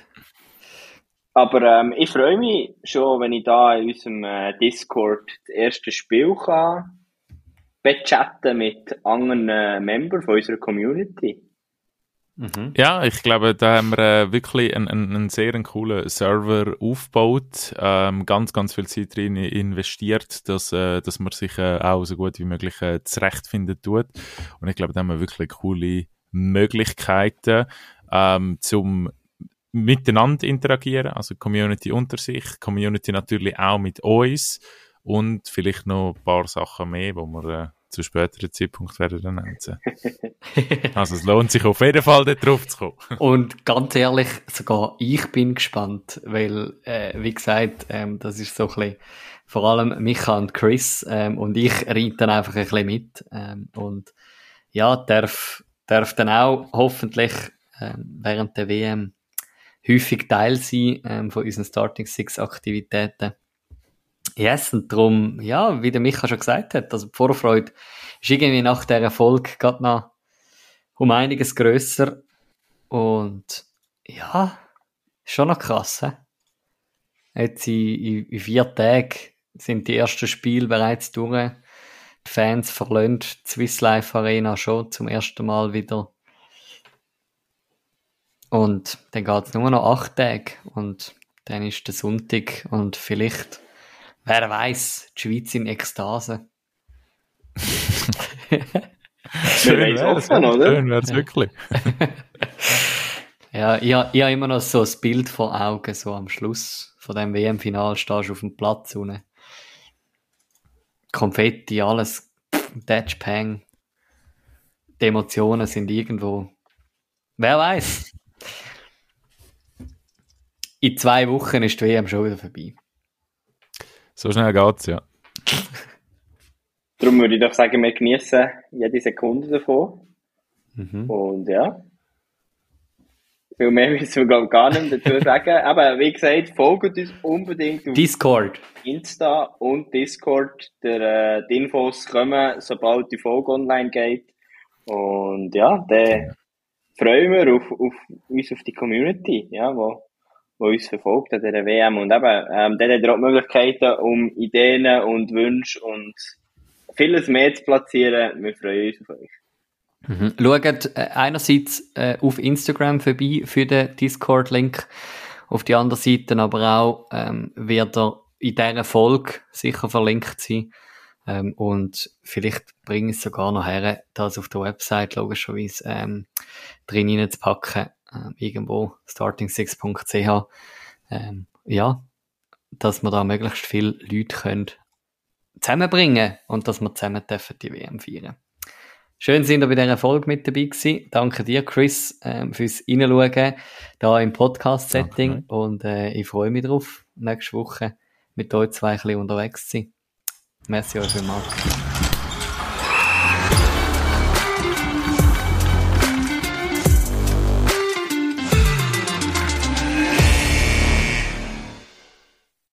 Aber ähm, ich freue mich schon, wenn ich da in unserem äh, Discord das erste Spiel kann bechatten mit anderen äh, Membern von unserer Community. Mhm. Ja, ich glaube, da haben wir äh, wirklich einen, einen, einen sehr coolen Server aufgebaut, ähm, ganz, ganz viel Zeit drin investiert, dass, äh, dass man sich äh, auch so gut wie möglich äh, zurechtfinden tut. Und ich glaube, da haben wir wirklich coole Möglichkeiten, ähm, zum miteinander interagieren, also Community unter sich, Community natürlich auch mit uns und vielleicht noch ein paar Sachen mehr, wo wir äh, zu späteren Zeitpunkt werden dann nennen. also es lohnt sich auf jeden Fall, dort drauf zu kommen. und ganz ehrlich, sogar ich bin gespannt, weil, äh, wie gesagt, ähm, das ist so ein bisschen, vor allem Micha und Chris ähm, und ich reite dann einfach ein bisschen mit ähm, und ja, darf, darf dann auch hoffentlich ähm, während der WM häufig Teil sein ähm, von unseren Starting Six Aktivitäten. Yes, und darum, ja, wie der Micha schon gesagt hat, also die Vorfreude ist irgendwie nach der Erfolg gerade noch um einiges grösser und ja, schon noch krass. He? Jetzt in, in, vier Tagen sind die ersten Spiele bereits durch. Die Fans die Swiss Life Arena schon zum ersten Mal wieder und dann geht es nur noch acht Tage und dann ist der Sonntag und vielleicht, wer weiß, die Schweiz in Ekstase. Schön wär's, oder? Schön wär's ja. wirklich. ja, ich, ich habe immer noch so ein Bild vor Augen, so am Schluss von dem WM-Final stehst du auf dem Platz unten. Konfetti, alles, Dashpang. Die Emotionen sind irgendwo. Wer weiß? In zwei Wochen ist die WM schon wieder vorbei. So schnell geht's, ja. Darum würde ich doch sagen, wir genießen jede Sekunde davon. Mhm. Und ja. Viel mehr müssen wir gar nicht dazu sagen. Aber wie gesagt, folgt uns unbedingt auf Discord. Insta und Discord. Der, äh, die Infos kommen, sobald die Folge online geht. Und ja, dann freuen wir auf, auf uns auf die Community, ja, wo der uns verfolgt an dieser WM. Und eben, ähm, dann hat er auch Möglichkeiten, um Ideen und Wünsche und vieles mehr zu platzieren. Wir freuen uns auf euch. Mhm. Schaut äh, einerseits äh, auf Instagram vorbei für den Discord-Link, auf die andere Seite aber auch ähm, wird er in dieser Folge sicher verlinkt sein. Ähm, und vielleicht bringe ich es sogar noch her, das auf der Website logischerweise ähm, drin zu packen äh, irgendwo starting6.ch, ähm, ja, dass wir da möglichst viele Leute können zusammenbringen und dass wir zusammen dürfen die WM feiern. Schön sind ihr bei dieser Folge mit dabei gewesen. Danke dir, Chris, ähm, fürs Reinschauen da im Podcast-Setting und äh, ich freue mich drauf, nächste Woche mit euch zwei ein bisschen unterwegs zu sein. Merci euch vielmals.